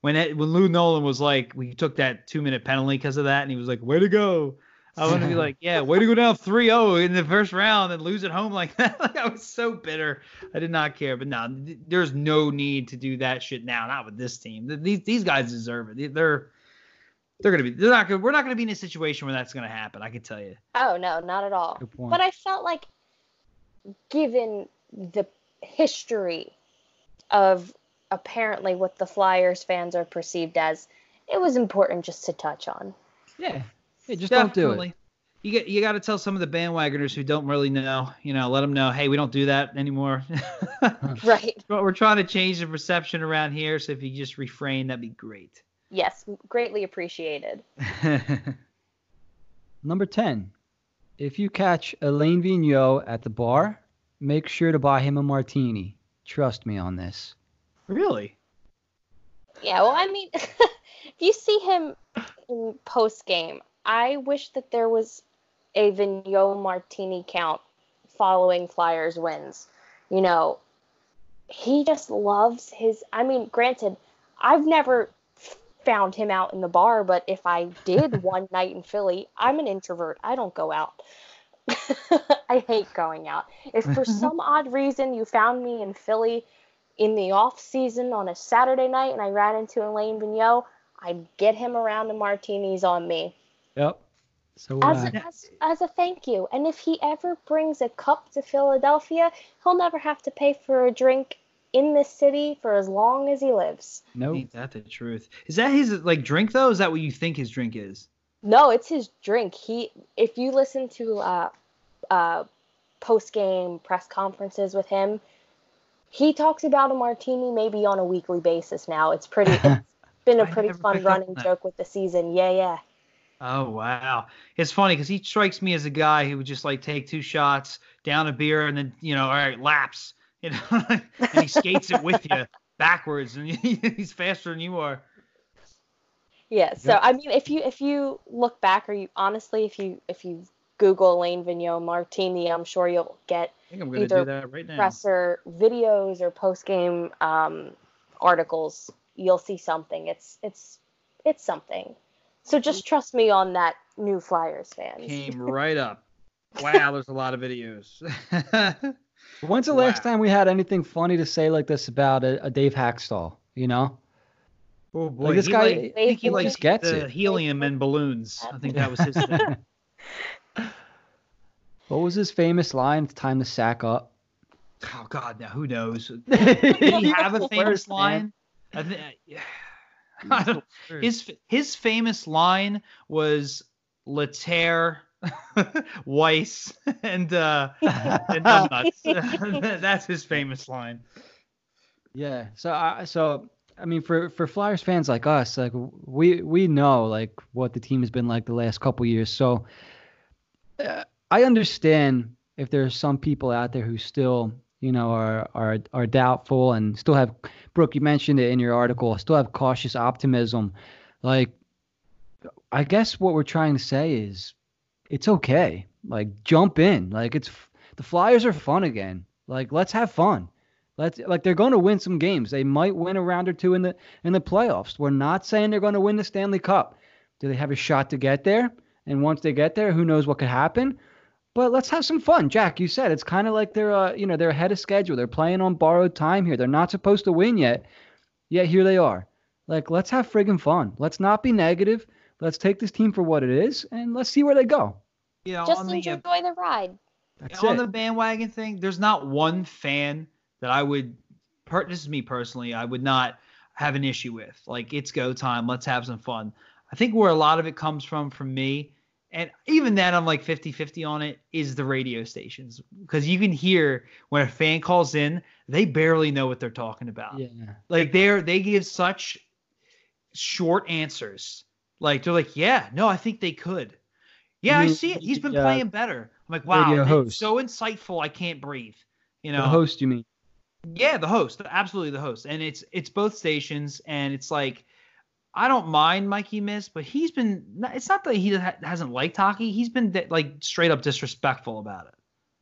[SPEAKER 2] when it, when Lou Nolan was like, we took that two minute penalty because of that, and he was like, "Way to go." I want to be like, yeah, way to go down 3-0 in the first round and lose at home like that. like I was so bitter. I did not care. But no, th- there's no need to do that shit now. Not with this team. Th- These these guys deserve it. They're they're gonna be. They're not gonna. We're not gonna be in a situation where that's gonna happen. I can tell you.
[SPEAKER 3] Oh no, not at all. But I felt like, given the history of apparently what the Flyers fans are perceived as, it was important just to touch on.
[SPEAKER 1] yeah. Hey, just don't do it.
[SPEAKER 2] You get you got to tell some of the bandwagoners who don't really know. You know, let them know. Hey, we don't do that anymore.
[SPEAKER 3] Right.
[SPEAKER 2] But we're trying to change the perception around here. So if you just refrain, that'd be great.
[SPEAKER 3] Yes, greatly appreciated.
[SPEAKER 1] Number 10. If you catch Alain Vigneault at the bar, make sure to buy him a martini. Trust me on this.
[SPEAKER 2] really?
[SPEAKER 3] Yeah, well, I mean, if you see him in post game, I wish that there was a Vigneault Martini count following Flyers wins. You know, he just loves his. I mean, granted, I've never found him out in the bar, but if I did one night in Philly, I'm an introvert. I don't go out. I hate going out. If for some odd reason you found me in Philly in the off season on a Saturday night and I ran into Alain Vigneault, I'd get him around the martinis on me
[SPEAKER 1] Yep. So
[SPEAKER 3] as
[SPEAKER 1] I.
[SPEAKER 3] a, as, as a thank you. And if he ever brings a cup to Philadelphia, he'll never have to pay for a drink in this city for as long as he lives.
[SPEAKER 1] Nope.
[SPEAKER 2] Ain't that the truth? Is that his like drink though? Is that what you think his drink is?
[SPEAKER 3] No, it's his drink. He if you listen to uh uh post game press conferences with him, he talks about a martini maybe on a weekly basis now. It's pretty It's been a pretty fun running
[SPEAKER 2] that.
[SPEAKER 3] joke with the season. Yeah, yeah.
[SPEAKER 2] Oh wow, it's funny because he strikes me as a guy who would just like take two shots, down a beer, and then you know, all right, laps, you know, and he skates it with you backwards, and he's faster than you are.
[SPEAKER 3] Yeah. So I mean, if you if you look back, or you honestly, if you if you Google Alain Vigneault Martini, I'm sure you'll get
[SPEAKER 2] I think I'm
[SPEAKER 3] Either
[SPEAKER 2] do that right now.
[SPEAKER 3] presser videos or post game um, articles. You'll see something. It's it's it's something. So just trust me on that, new Flyers fans.
[SPEAKER 2] Came right up. Wow, there's a lot of videos.
[SPEAKER 1] When's the last time we had anything funny to say like this about a, a Dave Hakstol? You know?
[SPEAKER 2] oh boy,
[SPEAKER 1] this
[SPEAKER 2] he
[SPEAKER 1] guy-
[SPEAKER 2] like- I think he
[SPEAKER 3] he
[SPEAKER 2] likes
[SPEAKER 1] just gets
[SPEAKER 2] the
[SPEAKER 1] it.
[SPEAKER 2] helium and balloons. I think that was his thing.
[SPEAKER 1] What was his famous line? It's time to sack up.
[SPEAKER 2] Oh God, now who knows? Did he have a famous
[SPEAKER 1] Worst,
[SPEAKER 2] line? I think I his his famous line was Later, Weiss, and uh, and nuts. That's his famous line.
[SPEAKER 1] Yeah. So I so I mean for for Flyers fans like us, like we we know like what the team has been like the last couple years. So uh, I understand if there are some people out there who still you know, are are are doubtful and still have Brooke, you mentioned it in your article, still have cautious optimism. Like I guess what we're trying to say is it's okay. Like jump in. Like it's the Flyers are fun again. Like let's have fun. Let's like they're going to win some games. They might win a round or two in the in the playoffs. We're not saying they're going to win the Stanley Cup. Do they have a shot to get there? And once they get there, who knows what could happen? But let's have some fun. Jack, you said it's kind of like they're uh, you know, they're ahead of schedule. They're playing on borrowed time here. They're not supposed to win yet. Yet here they are. Like let's have friggin' fun. Let's not be negative. Let's take this team for what it is and let's see where they go.
[SPEAKER 2] You know,
[SPEAKER 3] Just
[SPEAKER 2] on the,
[SPEAKER 3] enjoy
[SPEAKER 2] uh,
[SPEAKER 3] the ride.
[SPEAKER 1] That's
[SPEAKER 2] on
[SPEAKER 1] it.
[SPEAKER 2] the bandwagon thing, there's not one fan that I would. Per, this is me personally. I would not have an issue with. Like it's go time. Let's have some fun. I think where a lot of it comes from from me, and even then I'm like 50-50 on it, is the radio stations because you can hear when a fan calls in, they barely know what they're talking about.
[SPEAKER 1] yeah.
[SPEAKER 2] Like they're they give such short answers. Like they're like, yeah, no, I think they could. Yeah, I see it. He's been
[SPEAKER 1] uh,
[SPEAKER 2] playing better. I'm like, wow,
[SPEAKER 1] radio
[SPEAKER 2] it's
[SPEAKER 1] host.
[SPEAKER 2] so insightful. I can't breathe. You know,
[SPEAKER 1] The host, you mean?
[SPEAKER 2] yeah, the host, absolutely the host, and it's it's both stations, and it's like. I don't mind Mikey Miss, but he's been. It's not that he ha- hasn't liked hockey. He's been like straight up disrespectful about it.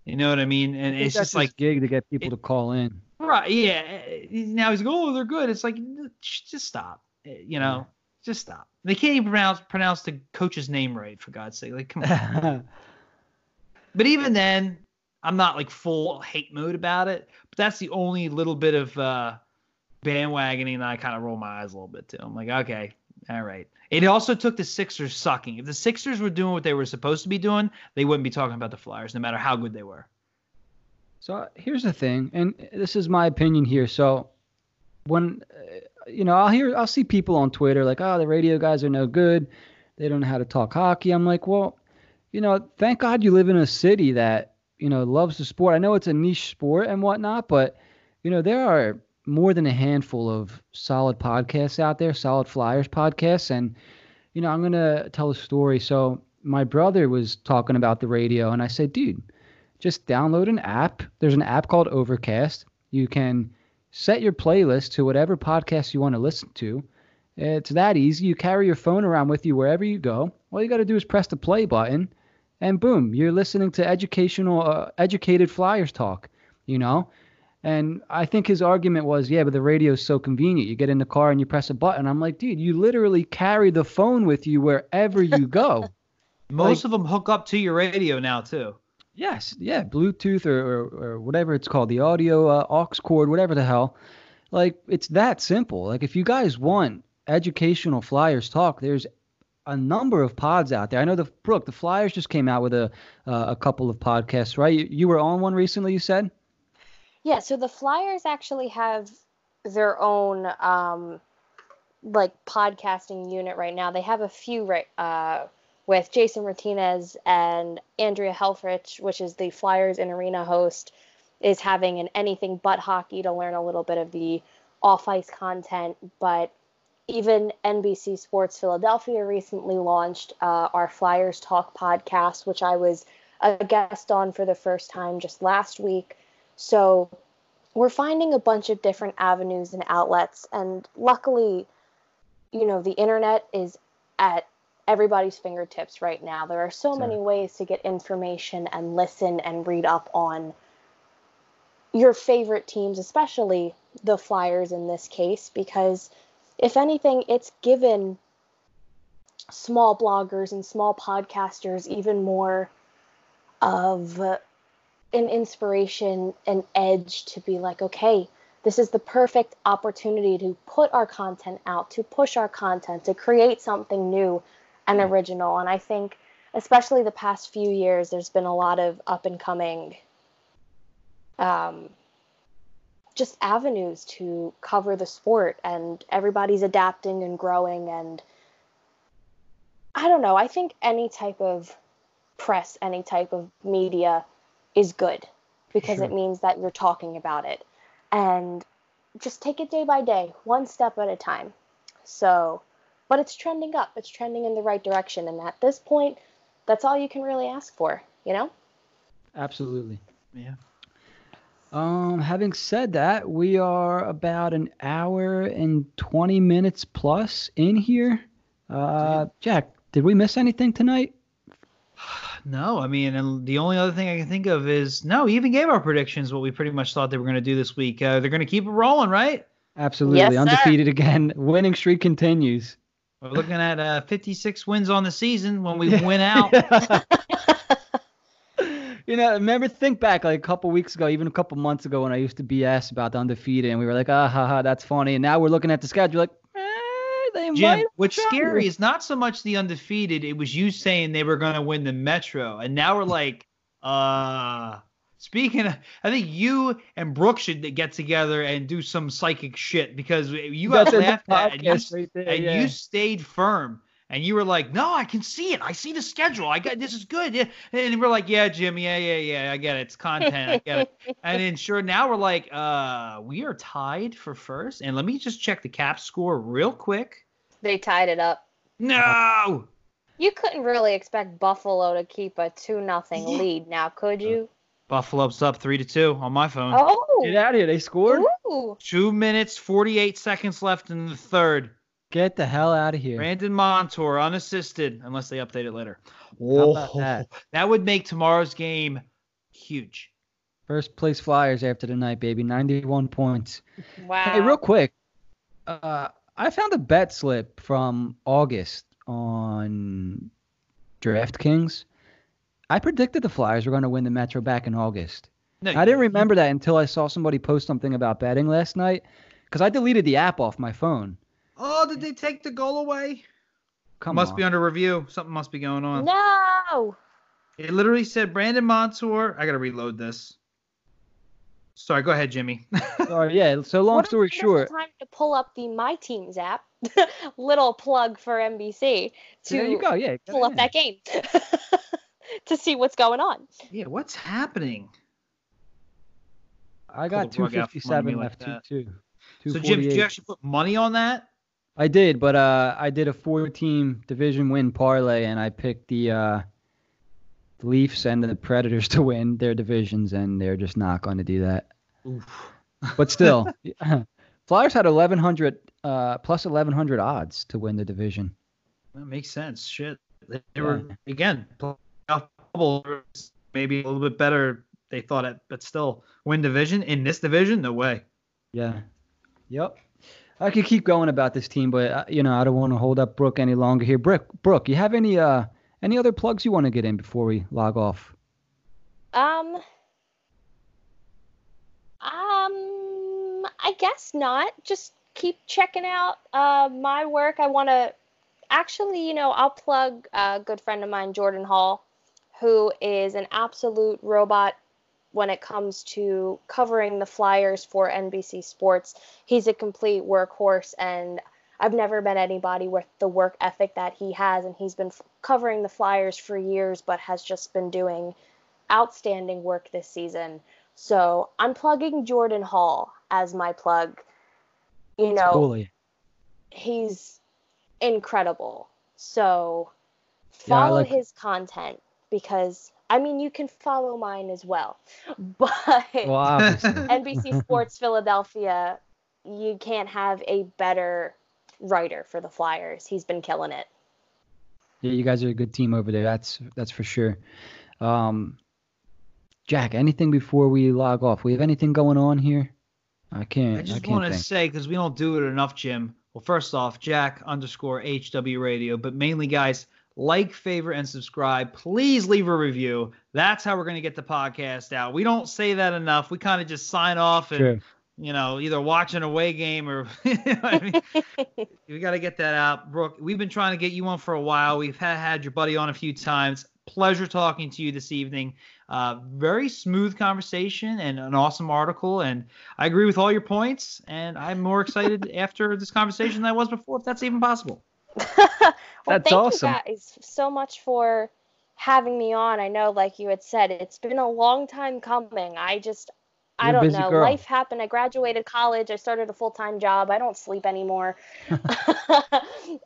[SPEAKER 2] You know what I mean? And
[SPEAKER 1] I
[SPEAKER 2] it's just like
[SPEAKER 1] gig to get people
[SPEAKER 2] it-
[SPEAKER 1] to call in.
[SPEAKER 2] Right. Yeah. Now he's like, oh, they're good. It's like, just stop. Eh, You know, just stop. They can't even pronounce pronounce the coach's name right for God's sake. Like, come on. but even then, I'm not like full hate mode about it. But that's the only little bit of uh, bandwagoning that I kind of roll my eyes a little bit too. I'm like, okay, all right. It also took the Sixers sucking. If the Sixers were doing what they were supposed to be doing, they wouldn't be talking about the Flyers, no matter how good they were.
[SPEAKER 1] So here's the thing, and this is my opinion here. So when uh, you know, I'll hear, I'll see people on Twitter like, "Oh, the radio guys are no good. They don't know how to talk hockey." I'm like, well, you know, thank God you live in a city that you know loves the sport. I know it's a niche sport and whatnot, but you know, there are more than a handful of solid podcasts out there, solid Flyers podcasts, and you know, I'm gonna tell a story. So my brother was talking about the radio, and I said, dude just download an app. There's an app called Overcast. You can set your playlist to whatever podcast you want to listen to. It's that easy. You carry your phone around with you wherever you go. All you got to do is press the play button, and boom, you're listening to educational, uh, educated Flyers talk. You know, and I think his argument was, yeah, but the radio is so convenient. You get in the car and you press a button. I'm like, dude, you literally carry the phone with you wherever you go.
[SPEAKER 2] Most
[SPEAKER 1] Like-
[SPEAKER 2] of them hook up to your radio now too.
[SPEAKER 1] Yes, yeah, Bluetooth or, or, or whatever it's called, the audio uh, aux cord, whatever the hell. Like it's that simple. Like if you guys want educational Flyers talk, there's a number of pods out there. I know the Brooke, the Flyers just came out with a uh, a couple of podcasts, right? You, you were on one recently, you said.
[SPEAKER 3] Yeah, so the Flyers actually have their own um, like podcasting unit right now. They have a few right uh, with Jason Myrtetus and Andrea Helfrich, which is the Flyers in Arena host, is having an anything but hockey to learn a little bit of the off ice content. But even NBC Sports Philadelphia recently launched uh, our Flyers Talk podcast, which I was a guest on for the first time just last week. So we're finding a bunch of different avenues and outlets. And luckily, you know, the internet is at everybody's fingertips right now. There are so many ways to get information and listen and read up on your favorite teams, especially the Flyers in this case, because if anything, it's given small bloggers and small podcasters even more of uh, an inspiration, an edge to be like, okay, this is the perfect opportunity to put our content out, to push our content, to create something new and original. And I think, especially the past few years, there's been a lot of up and coming um, just avenues to cover the sport, and everybody's adapting and growing. And I don't know, I think any type of press, any type of media is good because
[SPEAKER 1] Sure.
[SPEAKER 3] it means that you're talking about it. And just take it day by day, one step at a time. So, but it's trending up, it's trending in the right direction. And at this point, that's all you can really ask for, you know?
[SPEAKER 1] Absolutely.
[SPEAKER 2] Yeah.
[SPEAKER 1] Um, having said that, we are about an hour and 20 minutes plus in here. Uh, Jack, did we miss anything tonight?
[SPEAKER 2] No, I mean, and the only other thing I can think of is no, we even gave our predictions what we pretty much thought they were going to do this week. Uh, they're going to keep it rolling, right?
[SPEAKER 1] Absolutely.
[SPEAKER 3] Yes, sir.
[SPEAKER 1] Undefeated again. Winning streak continues.
[SPEAKER 2] We're looking at uh, 56 wins on the season when we win out.
[SPEAKER 1] you know, remember, think back like a couple weeks ago, even a couple months ago, when I used to BS about the undefeated, and we were like, ah, ha, ha, that's funny. And now we're looking at the schedule like, they
[SPEAKER 2] Jim, what's scary is not so much the undefeated. It was you saying they were going to win the Metro, and now we're like, uh. Speaking, of, I think you and Brooke should get together and do some psychic shit because you got
[SPEAKER 1] That's in the
[SPEAKER 2] laughed at and, you,
[SPEAKER 1] right there,
[SPEAKER 2] and
[SPEAKER 1] yeah.
[SPEAKER 2] you stayed firm and you were like, "No, I can see it. I see the schedule. I got this is good." Yeah. And we're like, "Yeah, Jim. Yeah, yeah, yeah. I get it. It's content. I get it." and then sure, now we're like, "Uh, we are tied for first. And let me just check the cap score real quick.
[SPEAKER 3] They tied it up.
[SPEAKER 2] No.
[SPEAKER 3] You couldn't really expect Buffalo to keep a two nothing
[SPEAKER 2] Yeah.
[SPEAKER 3] lead now, could you?
[SPEAKER 2] Buffalo's up three to two on my phone.
[SPEAKER 3] Oh,
[SPEAKER 1] Get out of here. They scored.
[SPEAKER 3] ooh.
[SPEAKER 2] Two minutes, 48 seconds left in the third.
[SPEAKER 1] Get the hell out of here.
[SPEAKER 2] Brandon Montour, unassisted, unless they update it later.
[SPEAKER 1] How about that?
[SPEAKER 2] That would make tomorrow's game huge.
[SPEAKER 1] First place Flyers after the night, baby. 91 points.
[SPEAKER 3] Wow.
[SPEAKER 1] Hey, real quick. Uh, I found a bet slip from August on DraftKings. I predicted the Flyers were going to win the Metro back in August.
[SPEAKER 2] No,
[SPEAKER 1] I didn't remember that until I saw somebody post something about betting last night because I deleted the app off my phone.
[SPEAKER 2] Oh, did they take the goal away?
[SPEAKER 1] Come
[SPEAKER 2] must
[SPEAKER 1] on.
[SPEAKER 2] be under review. Something must be going on.
[SPEAKER 3] No.
[SPEAKER 2] It literally said Brandon Montour. I gotta reload this. Sorry, go ahead, Jimmy.
[SPEAKER 1] Sorry, yeah. So long
[SPEAKER 3] What
[SPEAKER 1] story short,
[SPEAKER 3] time to pull up the My Teams app. Little plug for NBC to
[SPEAKER 1] there you go. Yeah, get
[SPEAKER 3] pull
[SPEAKER 1] it
[SPEAKER 3] up that game to see what's going on.
[SPEAKER 2] yeah, what's happening?
[SPEAKER 1] I got
[SPEAKER 2] the rug out from under me
[SPEAKER 1] 257
[SPEAKER 2] like
[SPEAKER 1] left.
[SPEAKER 2] that.
[SPEAKER 1] Two, two.
[SPEAKER 2] So, Jim, did you actually put money on that?
[SPEAKER 1] I did, but uh, I did a four-team division win parlay, and I picked the uh, the Leafs and the Predators to win their divisions, and they're just not going to do that.
[SPEAKER 2] Oof.
[SPEAKER 1] But still, Flyers had 1100 uh, plus 1100 odds to win the division.
[SPEAKER 2] That makes sense. Shit. They,
[SPEAKER 1] Yeah.
[SPEAKER 2] were again playoff bubble, maybe a little bit better. They thought it, but still win division in this division? No way.
[SPEAKER 1] Yeah. Yep. I could keep going about this team, but uh, you know I don't want to hold up Brooke any longer here. Brooke, Brooke, you have any uh any other plugs you want to get in before we log off?
[SPEAKER 3] Um. Um. I guess not. Just keep checking out uh, my work. I want to actually, you know, I'll plug a good friend of mine, Jordan Hall, who is an absolute robot when it comes to covering the Flyers for NBC Sports. He's a complete workhorse, and I've never met anybody with the work ethic that he has. And he's been f- covering the Flyers for years, but has just been doing outstanding work this season. So I'm plugging Jordan Hall as my plug. You know, he's incredible. So
[SPEAKER 1] Yeah,
[SPEAKER 3] follow
[SPEAKER 1] like-
[SPEAKER 3] his content because I mean you can follow mine as well. But
[SPEAKER 1] Well.
[SPEAKER 3] NBC Sports Philadelphia, you can't have a better writer for the Flyers. He's been killing it.
[SPEAKER 1] Yeah, you guys are a good team over there. That's that's for sure. Um, Jack, anything before we log off? We have anything going on here? I can't.
[SPEAKER 2] I
[SPEAKER 1] I,
[SPEAKER 2] just want to say because we don't do it enough, Jim. Well, first off, Jack underscore HW Radio, but mainly, guys, like, favorite, and subscribe. Please leave a review. That's how we're going to get the podcast out. We don't say that enough. We kind of just sign off and
[SPEAKER 1] True.
[SPEAKER 2] You know either watch an away game or you know I mean. we got to get that out, Brooke. We've been trying to get you on for a while. We've had, had your buddy on a few times. Pleasure talking to you this evening. Uh, very smooth conversation and an awesome article. And I agree with all your points. And I'm more excited after this conversation than I was before, if that's even possible.
[SPEAKER 3] well,
[SPEAKER 1] That's
[SPEAKER 3] thank
[SPEAKER 1] awesome.
[SPEAKER 3] you guys so much for having me on. I know, like you had said, it's been a long time coming. I just, I don't know.
[SPEAKER 1] girl.
[SPEAKER 3] Life happened. I graduated college. I started a full time job. I don't sleep anymore.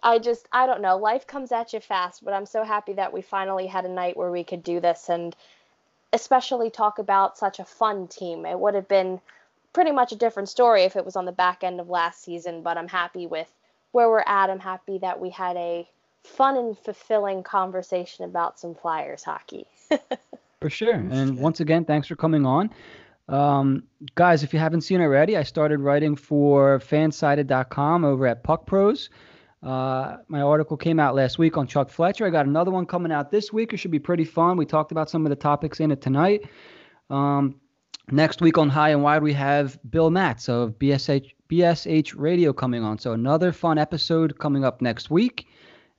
[SPEAKER 3] I just, I don't know. Life comes at you fast, but I'm so happy that we finally had a night where we could do this. And especially talk about such a fun team. It would have been pretty much a different story if it was on the back end of last season, but I'm happy with where we're at. I'm happy that we had a fun and fulfilling conversation about some Flyers hockey.
[SPEAKER 1] for sure. And once again, thanks for coming on. Um, guys, if you haven't seen already, I started writing for fansided.com over at Puck Pros. Uh, my article came out last week on Chuck Fletcher. I got another one coming out this week. It should be pretty fun. We talked about some of the topics in it tonight. Um, next week on High and Wide, we have Bill Matz of BSH, BSH Radio coming on. So another fun episode coming up next week.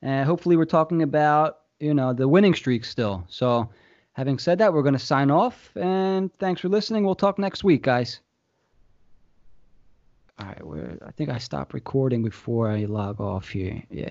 [SPEAKER 1] And hopefully, we're talking about you know the winning streak still. So, having said that, we're going to sign off. And thanks for listening. We'll talk next week, guys. All right, I think I stopped recording before I log off here. Yeah.